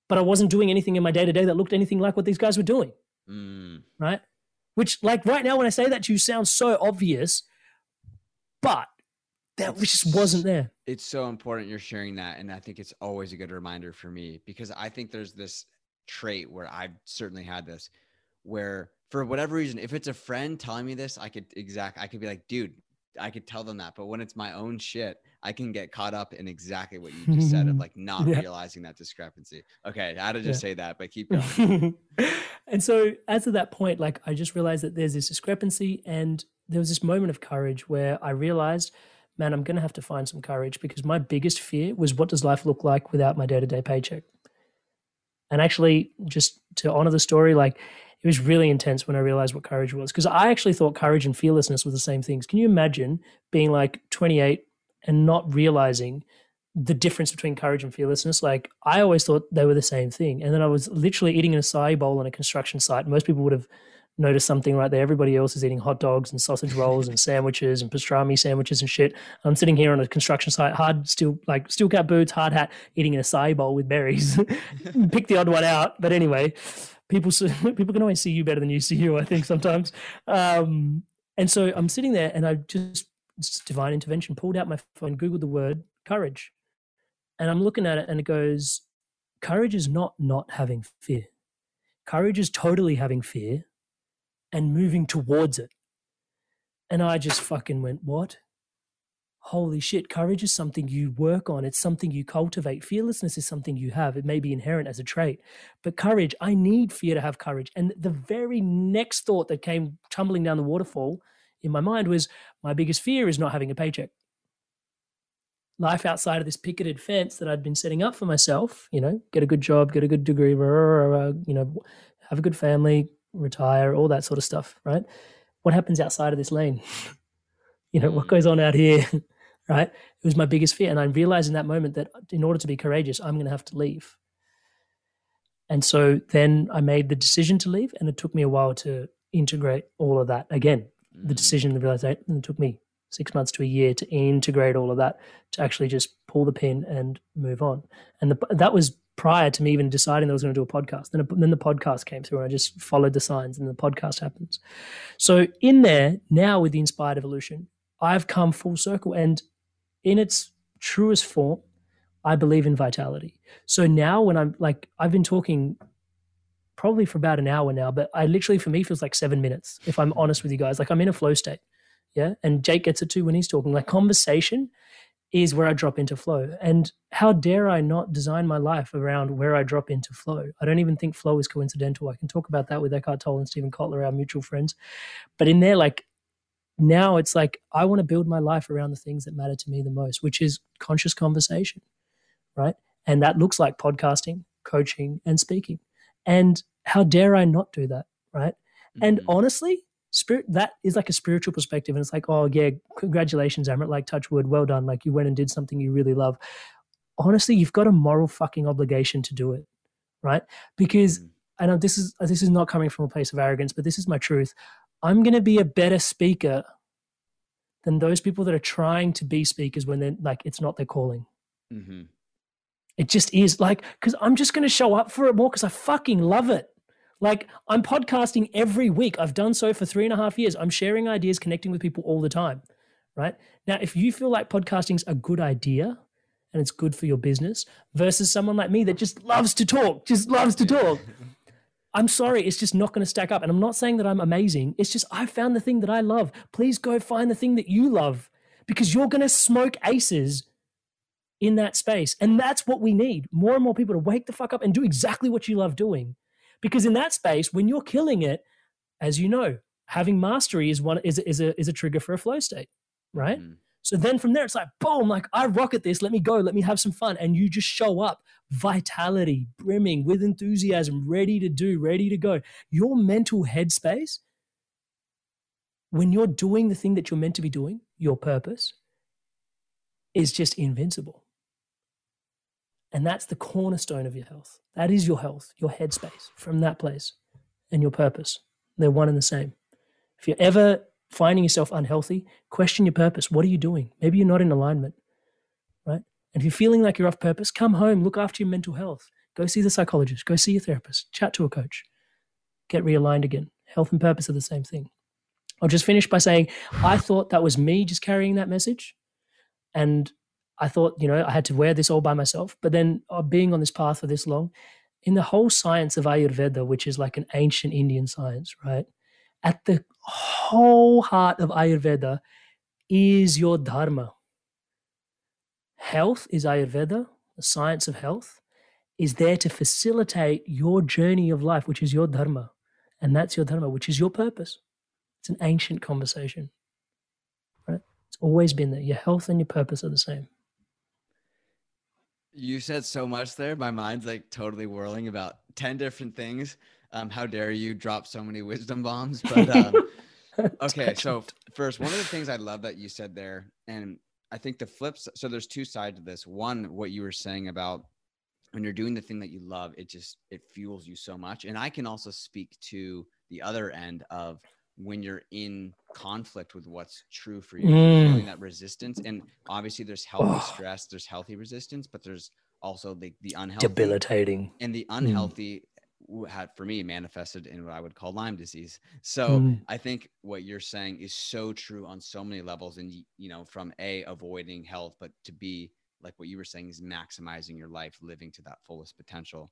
But I wasn't doing anything in my day to day that looked anything like what these guys were doing. Mm. Right. Which, like, right now, when I say that to you, sounds so obvious, but that just wasn't there. It's so important you're sharing that. And I think it's always a good reminder for me because I think there's this trait where I've certainly had this where for whatever reason, if it's a friend telling me this, I could exact, I could be like, dude, I could tell them that. But when it's my own shit, I can get caught up in exactly what you just said of like not yeah. realizing that discrepancy. Okay, I had to just yeah. say that, but keep going. and so as of that point, like I just realized that there's this discrepancy and there was this moment of courage where I realized, man, I'm gonna have to find some courage because my biggest fear was what does life look like without my day-to-day paycheck? And actually, just to honor the story, like it was really intense when I realized what courage was because I actually thought courage and fearlessness were the same things. Can you imagine being like 28 and not realizing the difference between courage and fearlessness? Like I always thought they were the same thing. And then I was literally eating an acai bowl on a construction site. Most people would have noticed something right there. Everybody else is eating hot dogs and sausage rolls and sandwiches and pastrami sandwiches and shit. I'm sitting here on a construction site, hard steel like steel cap boots, hard hat, eating an acai bowl with berries. Pick the odd one out. But anyway, people people can always see you better than you see you. I think sometimes. Um, and so I'm sitting there, and I just divine intervention pulled out my phone, googled the word courage, and I'm looking at it, and it goes, courage is not not having fear. Courage is totally having fear, and moving towards it. And I just fucking went, what? holy shit, courage is something you work on. It's something you cultivate. Fearlessness is something you have. It may be inherent as a trait, but courage, I need fear to have courage. And the very next thought that came tumbling down the waterfall in my mind was my biggest fear is not having a paycheck. Life outside of this picketed fence that I'd been setting up for myself, you know, get a good job, get a good degree, you know, have a good family, retire, all that sort of stuff, right? What happens outside of this lane? you know, what mm. goes on out here? right? It was my biggest fear. And I realized in that moment that in order to be courageous, I'm going to have to leave. And so then I made the decision to leave, and it took me a while to integrate all of that. Again, the mm. decision, the realization, it took me six months to a year to integrate all of that, to actually just pull the pin and move on. And the, that was prior to me even deciding that I was going to do a podcast. Then, then the podcast came through, and I just followed the signs, and the podcast happens. So in there now with the Inspired Evolution, I've come full circle, and in its truest form, I believe in vitality. So now when I'm like, I've been talking probably for about an hour now, but I literally, for me, feels like seven minutes, if I'm honest with you guys. Like I'm in a flow state. Yeah. And Jake gets it too when he's talking. Like conversation is where I drop into flow. And how dare I not design my life around where I drop into flow? I don't even think flow is coincidental. I can talk about that with Eckhart Tolle and Steven Kotler, our mutual friends. But in there, like now it's like I want to build my life around the things that matter to me the most, which is conscious conversation, right? And that looks like podcasting, coaching, and speaking. And how dare I not do that, right? Mm-hmm. And honestly, spirit that is like a spiritual perspective, and it's like, oh yeah, congratulations, Amrit, like touch wood, well done, like you went and did something you really love. Honestly, you've got a moral fucking obligation to do it, right? Because mm-hmm and this is this is not coming from a place of arrogance, but this is my truth. I'm going to be a better speaker than those people that are trying to be speakers when they're like it's not their calling. Mm-hmm. It just is like because I'm just going to show up for it more because I fucking love it. Like I'm podcasting every week. I've done so for three and a half years. I'm sharing ideas, connecting with people all the time. Right now, if you feel like podcasting's a good idea and it's good for your business, versus someone like me that just loves to talk, just loves to talk. I'm sorry, it's just not going to stack up. And I'm not saying that I'm amazing. It's just I found the thing that I love. Please go find the thing that you love because you're going to smoke aces in that space. And that's what we need more and more people to wake the fuck up and do exactly what you love doing. Because in that space, when you're killing it, as you know, having mastery is one is, is a is a trigger for a flow state, right? Mm. So then from there, it's like, boom, like I rock at this. Let me go. Let me have some fun. And you just show up, vitality, brimming with enthusiasm, ready to do, ready to go. Your mental headspace, when you're doing the thing that you're meant to be doing, your purpose, is just invincible. And that's the cornerstone of your health. That is your health, your headspace from that place and your purpose. They're one and the same. If you're ever finding yourself unhealthy, question your purpose. What are you doing? Maybe you're not in alignment, right? And if you're feeling like you're off purpose, come home, look after your mental health. Go see the psychologist, go see a therapist, chat to a coach, get realigned again. Health and purpose are the same thing. I'll just finish by saying I thought that was me just carrying that message. And I thought, you know, I had to wear this all by myself. But then uh, being on this path for this long, in the whole science of Ayurveda, which is like an ancient Indian science, right? At the whole heart of Ayurveda is your dharma. Health is Ayurveda, the science of health, is there to facilitate your journey of life, which is your dharma. And that's your dharma, which is your purpose. It's an ancient conversation. Right? It's always been there. Your health and your purpose are the same. You said so much there. My mind's like totally whirling about 10 different things. Um, how dare you drop so many wisdom bombs? But um, okay, so first, one of the things I love that you said there, and I think the flips. So there's two sides to this. One, what you were saying about when you're doing the thing that you love, it just it fuels you so much. And I can also speak to the other end of when you're in conflict with what's true for you, mm. feeling that resistance. And obviously, there's healthy oh. stress, there's healthy resistance, but there's also the the unhealthy debilitating and the mm. unhealthy mm had for me manifested in what I would call Lyme disease. So mm. I think what you're saying is so true on so many levels. And, you know, from A, avoiding health, but to B, like what you were saying, is maximizing your life, living to that fullest potential,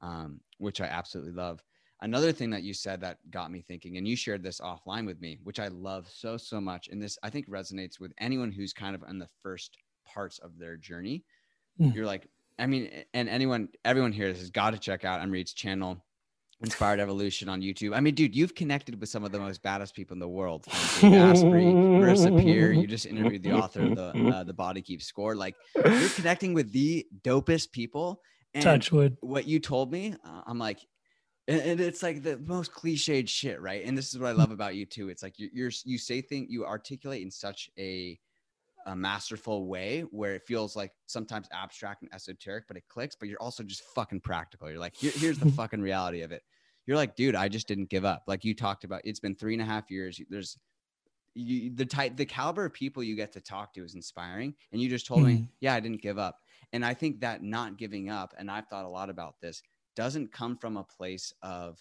um, which I absolutely love. Another thing that you said that got me thinking, and you shared this offline with me, which I love so, so much. And this, I think, resonates with anyone who's kind of in the first parts of their journey. Mm. You're like, I mean, and anyone, everyone here has got to check out Amrit's channel, Inspired Evolution on YouTube. I mean, dude, you've connected with some of the most baddest people in the world. Asprey, Marissa Peer. You just interviewed the author of the uh, the Body Keeps Score. Like, you're connecting with the dopest people. And Touchwood. What you told me, uh, I'm like, and it's like the most cliched shit, right? And this is what I love about you too. It's like you're, you're you say things, you articulate in such a a masterful way where it feels like sometimes abstract and esoteric, but it clicks. But you're also just fucking practical. You're like, Here, here's the fucking reality of it. You're like, dude, I just didn't give up. Like you talked about, it's been three and a half years. There's you, the type, the caliber of people you get to talk to is inspiring. And you just told mm-hmm. me, yeah, I didn't give up. And I think that not giving up, and I've thought a lot about this, doesn't come from a place of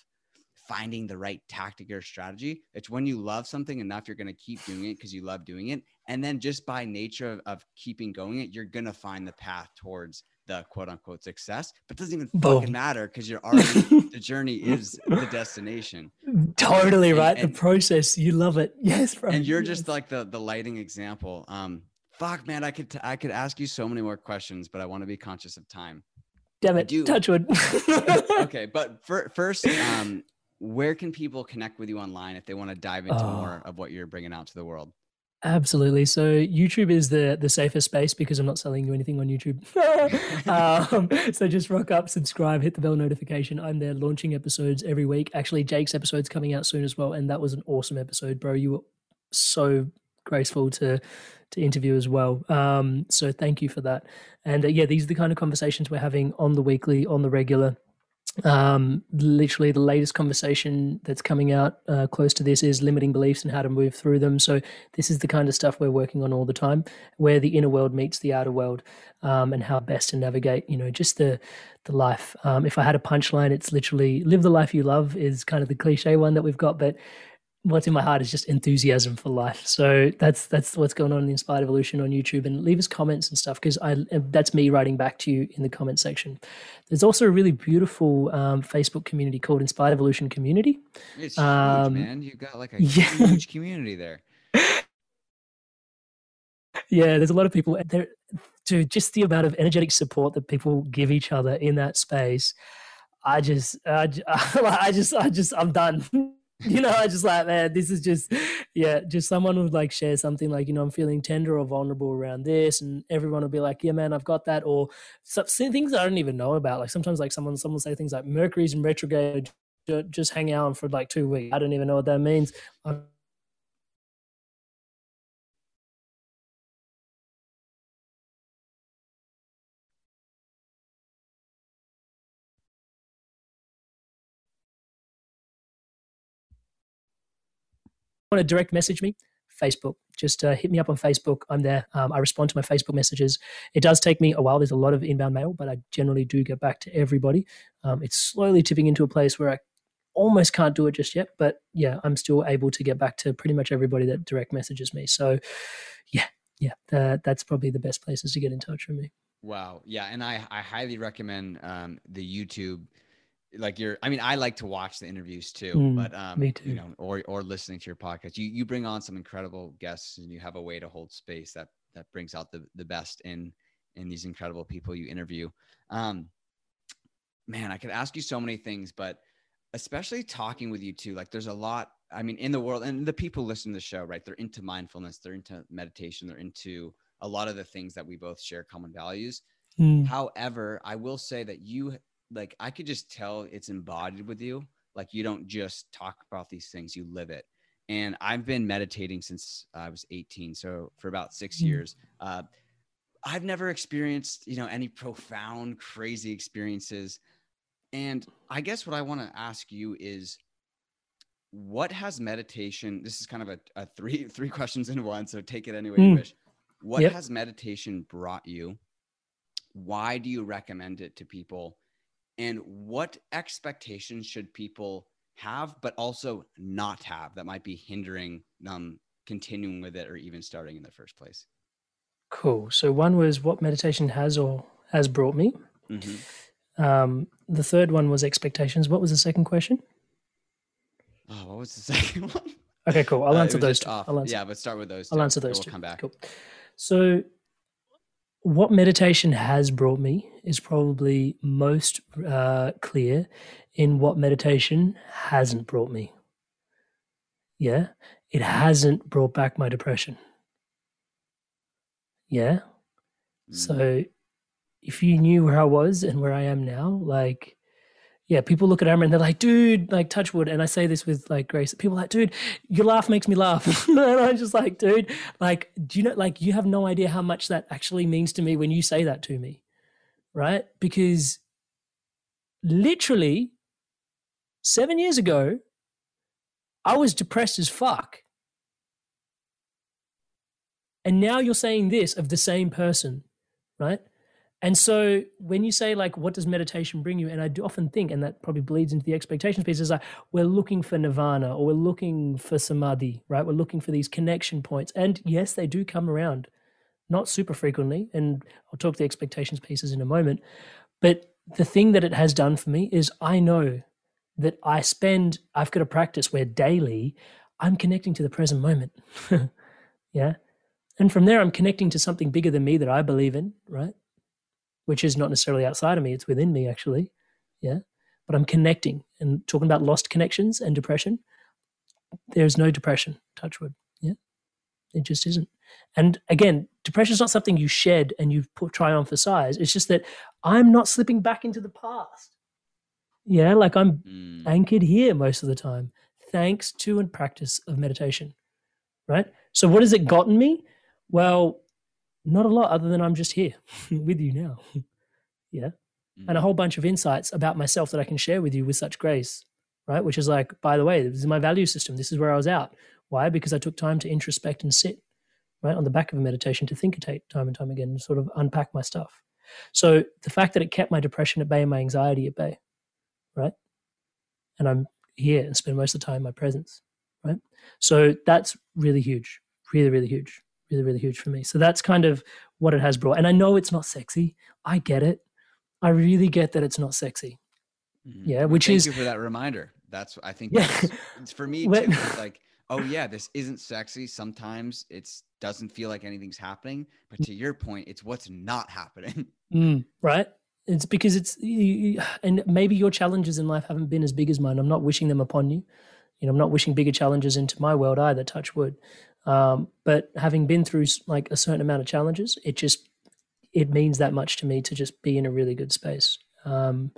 finding the right tactic or strategy. It's when you love something enough, you're going to keep doing it because you love doing it. And then just by nature of, of keeping going it, you're going to find the path towards the quote unquote success, but it doesn't even Boom. fucking matter because you're already, the journey is the destination. Totally and, right. And, the process, you love it. Yes. Bro. And you're yes. just like the, the lighting example. Um, fuck man, I could, t- I could ask you so many more questions, but I want to be conscious of time. Damn it. Touchwood. okay. But for, first, um, where can people connect with you online if they want to dive into oh. more of what you're bringing out to the world? Absolutely. So YouTube is the the safest space because I'm not selling you anything on YouTube. um, so just rock up, subscribe, hit the bell notification. I'm there launching episodes every week. Actually, Jake's episode's coming out soon as well, and that was an awesome episode, bro. You were so graceful to to interview as well. Um, so thank you for that. And uh, yeah, these are the kind of conversations we're having on the weekly, on the regular um, literally the latest conversation that's coming out uh, close to this is limiting beliefs and how to move through them so this is the kind of stuff we're working on all the time where the inner world meets the outer world um, and how best to navigate you know just the the life um, if i had a punchline it's literally live the life you love is kind of the cliche one that we've got but what's in my heart is just enthusiasm for life. So that's that's what's going on in the Inspired Evolution on YouTube. And leave us comments and stuff because I that's me writing back to you in the comment section. There's also a really beautiful um, Facebook community called Inspired Evolution Community. It's um, huge, man. You've got like a yeah. huge community there. yeah, there's a lot of people there. To just the amount of energetic support that people give each other in that space. I just, I, I just, I just, I'm done. you know, I just like, man, this is just, yeah, just someone would like share something like, you know, I'm feeling tender or vulnerable around this, and everyone will be like, yeah, man, I've got that, or some, things I don't even know about. Like sometimes, like someone, someone will say things like Mercury's in retrograde, just hang out for like two weeks. I don't even know what that means. I'm want to direct message me, Facebook. Just uh, hit me up on Facebook. I'm there. Um, I respond to my Facebook messages. It does take me a while. There's a lot of inbound mail, but I generally do get back to everybody. Um, it's slowly tipping into a place where I almost can't do it just yet, but yeah, I'm still able to get back to pretty much everybody that direct messages me. So, yeah, yeah, that, that's probably the best places to get in touch with me. Wow. Yeah. And I, I highly recommend um, the YouTube like you're i mean i like to watch the interviews too mm, but um me too. you know or or listening to your podcast you you bring on some incredible guests and you have a way to hold space that that brings out the the best in in these incredible people you interview um man i could ask you so many things but especially talking with you too like there's a lot i mean in the world and the people listening to the show right they're into mindfulness they're into meditation they're into a lot of the things that we both share common values mm. however i will say that you like I could just tell it's embodied with you. Like you don't just talk about these things, you live it. And I've been meditating since I was 18, so for about 6 mm-hmm. years. Uh, I've never experienced, you know, any profound, crazy experiences. And I guess what I want to ask you is, what has meditation? This is kind of a, a three three questions in one, so take it any way mm. you wish. What yep. has meditation brought you? Why do you recommend it to people? And what expectations should people have but also not have that might be hindering them continuing with it or even starting in the first place? Cool. So one was what meditation has or has brought me. Mm-hmm. um, the third one was expectations. What was the second question? Oh what was the second one? Okay cool. I'll uh, answer those two. I'll answer. yeah but start with those i i'll answer those we'll two. come back. Cool. So what meditation has brought me is probably most uh, clear in what meditation hasn't brought me. Yeah, it hasn't brought back my depression. Yeah. Mm. So if you knew where I was and where I am now, like yeah, people look at Amrit and they're like, dude, like touch wood. And I say this with like grace. People like, dude, your laugh makes me laugh. and I'm just like, dude, like, do you know, like, you have no idea how much that actually means to me when you say that to me, right? Because literally seven years ago, I was depressed as fuck. And now you're saying this of the same person, right? And so when you say like, what does meditation bring you? And I do often think, and that probably bleeds into the expectations piece, is like we're looking for nirvana or we're looking for samadhi, right? We're looking for these connection points. And yes, they do come around, not super frequently. And I'll talk the expectations pieces in a moment. But the thing that it has done for me is I know that I spend, I've got a practice where daily I'm connecting to the present moment. yeah. And from there, I'm connecting to something bigger than me that I believe in, right? Which is not necessarily outside of me, it's within me actually. Yeah. But I'm connecting and talking about lost connections and depression. There's no depression, touchwood. Yeah. It just isn't. And again, depression is not something you shed and you put try on for size. It's just that I'm not slipping back into the past. Yeah, like I'm mm. anchored here most of the time, thanks to and practice of meditation. Right. So what has it gotten me? Well, not a lot other than I'm just here with you now. yeah. mm. and a whole bunch of insights about myself that I can share with you with such grace, right? Which is like, by the way, this is my value system. This is where I was out. Why? Because I took time to introspect and sit, right, on the back of a meditation to think it take time and time again and sort of unpack my stuff. So the fact that it kept my depression at bay and my anxiety at bay, right? And I'm here and spend most of the time in my presence, right? So that's really huge, really, really huge, really, really huge for me. So that's kind of what it has brought. And I know it's not sexy. I get it. I really get that it's not sexy. Mm-hmm. Yeah, which Thank is you for that reminder. That's I think yeah. it's for me too. It's like, oh yeah, this isn't sexy. Sometimes it's doesn't feel like anything's happening, but to your point, it's what's not happening. Mm, right. It's because it's and maybe your challenges in life haven't been as big as mine. I'm not wishing them upon you. You know, I'm not wishing bigger challenges into my world either. Touch wood. Um, but having been through like a certain amount of challenges, it just it means that much to me to just be in a really good space. Um,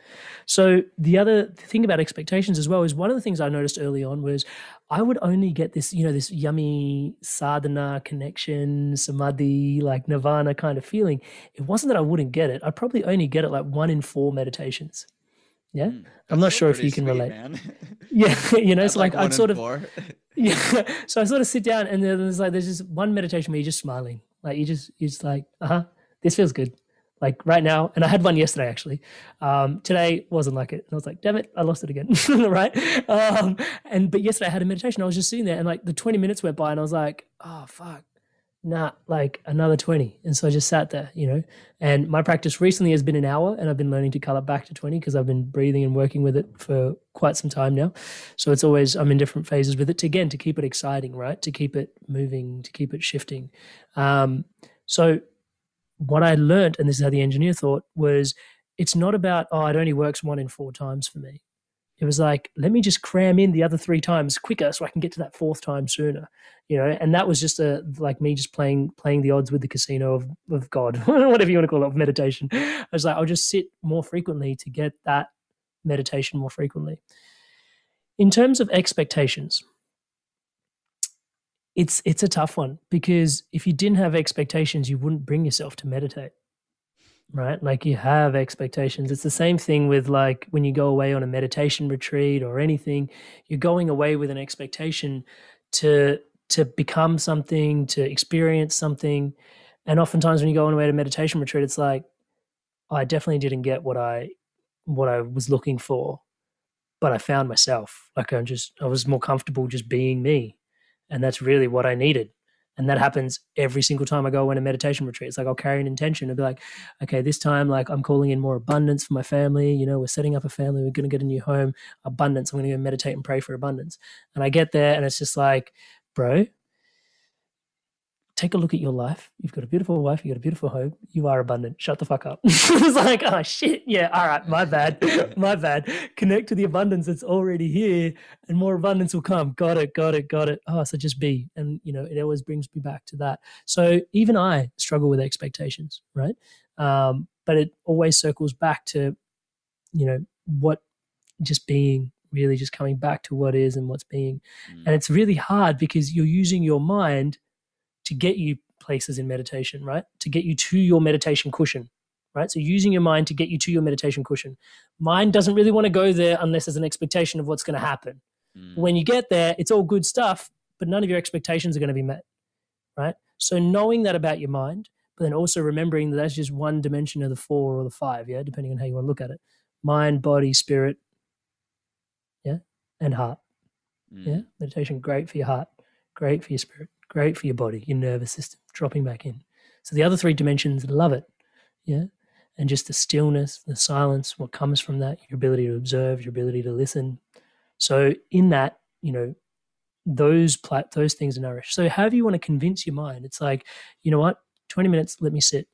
so the other thing about expectations as well is one of the things I noticed early on was I would only get this, you know, this yummy sadhana connection, samadhi, like nirvana kind of feeling. It wasn't that I wouldn't get it. I probably only get it like one in four meditations. Yeah, mm, I'm not sure if you can sweet, relate. yeah, you know, it's like, like I'd sort of yeah. So I sort of sit down and there's like there's just one meditation where you're just smiling, like you just you're just like, uh huh, this feels good like right now. And I had one yesterday actually. Um, today wasn't like it. And I was like, damn it, I lost it again. right. Um, and but yesterday I had a meditation. I was just sitting there and like the 20 minutes went by and I was like, oh fuck. Nah, like another 20. And so I just sat there, you know. And my practice recently has been an hour and I've been learning to cut it back to 20 because I've been breathing and working with it for quite some time now. So it's always I'm in different phases with it to again to keep it exciting, right? To keep it moving, to keep it shifting. Um, so what I learned, and this is how the engineer thought, was it's not about, oh, it only works one in four times for me. It was like, let me just cram in the other three times quicker so I can get to that fourth time sooner. You know, and that was just a like me just playing playing the odds with the casino of, of God, whatever you want to call it, of meditation. I was like, I'll just sit more frequently to get that meditation more frequently. In terms of expectations, it's it's a tough one because if you didn't have expectations, you wouldn't bring yourself to meditate. Right? Like you have expectations. It's the same thing with like when you go away on a meditation retreat or anything, you're going away with an expectation to to become something, to experience something. And oftentimes when you go on away to meditation retreat, it's like, I definitely didn't get what I what I was looking for, but I found myself. Like I'm just I was more comfortable just being me and that's really what I needed. And that happens every single time I go in a meditation retreat. It's like I'll carry an intention and be like, okay, this time, like I'm calling in more abundance for my family. You know, we're setting up a family. We're going to get a new home. Abundance. I'm going to go meditate and pray for abundance. And I get there and it's just like, bro, take a look at your life. You've got a beautiful wife, you've got a beautiful home, you are abundant. Shut the fuck up. it's like, oh shit, yeah, all right, my bad, my bad. Connect to the abundance that's already here, and more abundance will come. Got it, got it, got it. Oh, so just be. And you know, it always brings me back to that. So even I struggle with expectations, right? Um, but it always circles back to, you know, what just being really just coming back to what is and what's being. Mm. And it's really hard because you're using your mind to get you places in meditation, right? To get you to your meditation cushion, right? So using your mind to get you to your meditation cushion. Mind doesn't really want to go there unless there's an expectation of what's going to happen. Mm. When you get there, it's all good stuff, but none of your expectations are going to be met, right? So knowing that about your mind, but then also remembering that that's just one dimension of the four or the five, yeah, depending on how you want to look at it. Mind, body, spirit, yeah, and heart. Mm. Yeah, meditation great for your heart, great for your spirit great for your body, your nervous system, dropping back in. So the other three dimensions love it. Yeah. And just the stillness, the silence, what comes from that, your ability to observe, your ability to listen. So in that, you know, those plat those things are nourished. So however you want to convince your mind, it's like, you know what, 20 minutes, let me sit.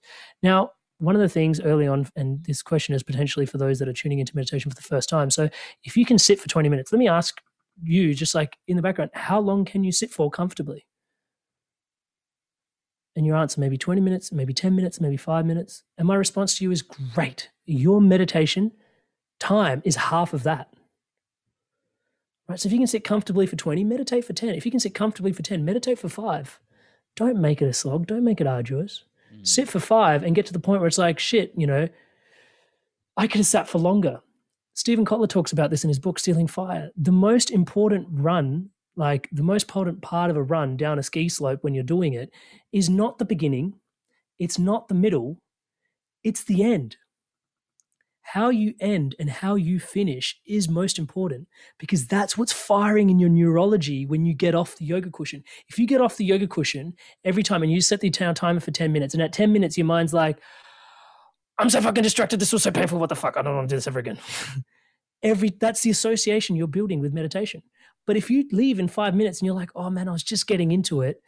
Now, one of the things early on, and this question is potentially for those that are tuning into meditation for the first time. So if you can sit for 20 minutes, let me ask you, just like in the background, how long can you sit for comfortably? And your answer maybe 20 minutes, maybe 10 minutes, maybe five minutes. And my response to you is great. Your meditation time is half of that. Right? So if you can sit comfortably for 20, meditate for 10. If you can sit comfortably for 10, meditate for five. Don't make it a slog. Don't make it arduous. Mm. Sit for five and get to the point where it's like, shit, you know, I could have sat for longer. Steven Kotler talks about this in his book, Stealing Fire. The most important run, like the most potent part of a run down a ski slope when you're doing it, is not the beginning, it's not the middle, it's the end. How you end and how you finish is most important because that's what's firing in your neurology when you get off the yoga cushion. If you get off the yoga cushion every time and you set the timer for 10 minutes, and at 10 minutes, your mind's like, I'm so fucking distracted. This was so painful. What the fuck? I don't want to do this ever again. Every that's the association you're building with meditation. But if you leave in five minutes and you're like, oh man, I was just getting into it,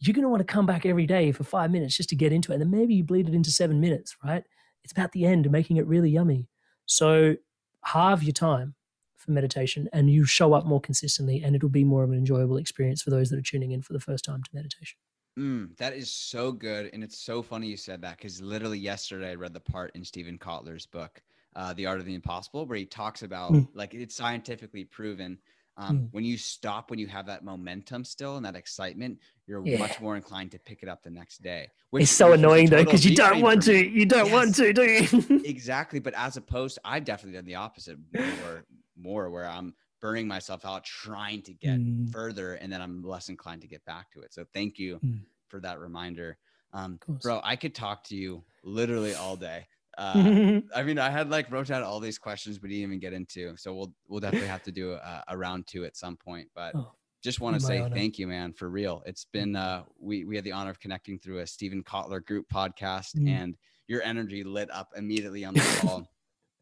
you're going to want to come back every day for five minutes just to get into it. And then maybe you bleed it into seven minutes, right? It's about the end making it really yummy. So halve your time for meditation and you show up more consistently and it'll be more of an enjoyable experience for those that are tuning in for the first time to meditation. Mm, that is so good. And it's so funny you said that because literally yesterday I read the part in Steven Kotler's book, uh, The Art of the Impossible, where he talks about mm. like it's scientifically proven. Um, mm. When you stop, when you have that momentum still and that excitement, you're yeah. much more inclined to pick it up the next day. Which, it's so annoying though because you don't want to. You don't yes, want to, do you? exactly. But as opposed, I've definitely done the opposite more, more where I'm burning myself out trying to get mm. further and then i'm less inclined to get back to it so thank you mm. for that reminder um, bro i could talk to you literally all day uh, i mean i had like wrote down all these questions but didn't even get into so we'll we'll definitely have to do a, a round two at some point but oh, just want to say honor. thank you man for real it's been uh we we had the honor of connecting through a Steven Kotler group podcast mm. and your energy lit up immediately on the call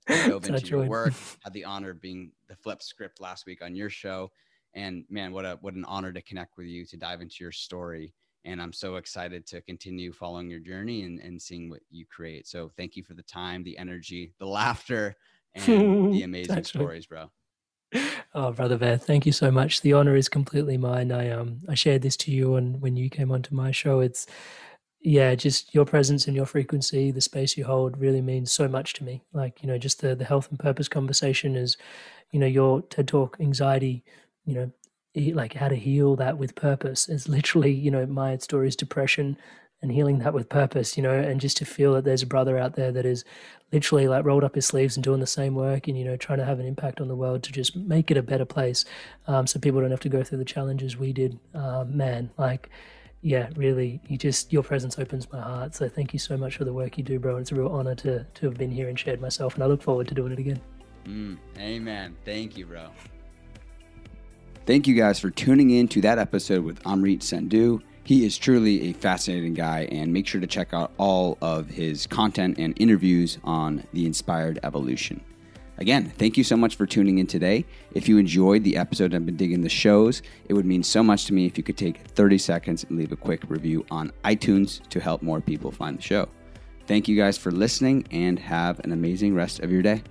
dove into your work. Had the honor of being the flip script last week on your show, and man, what a what an honor to connect with you to dive into your story. And I'm so excited to continue following your journey and, and seeing what you create. So thank you for the time, the energy, the laughter, and the amazing stories, bro. Oh, brother Bear, thank you so much. The honor is completely mine. I um I shared this to you and when you came onto my show. It's yeah, just your presence and your frequency, the space you hold really means so much to me. Like, you know, just the, the health and purpose conversation is, you know, your TED Talk anxiety, you know, like how to heal that with purpose is literally, you know, my story is depression and healing that with purpose, you know, and just to feel that there's a brother out there that is literally like rolled up his sleeves and doing the same work and, you know, trying to have an impact on the world to just make it a better place um, so people don't have to go through the challenges we did. Uh, man, like, yeah, really, you just your presence opens my heart. So thank you so much for the work you do, bro. and It's a real honor to to have been here and shared myself, and I look forward to doing it again. Mm, amen. Thank you, bro. Thank you guys for tuning in to that episode with Amrit Sandhu. He is truly a fascinating guy, and make sure to check out all of his content and interviews on the Inspired Evolution. Again, thank you so much for tuning in today. If you enjoyed the episode and been digging the shows, it would mean so much to me if you could take 30 seconds and leave a quick review on iTunes to help more people find the show. Thank you guys for listening and have an amazing rest of your day.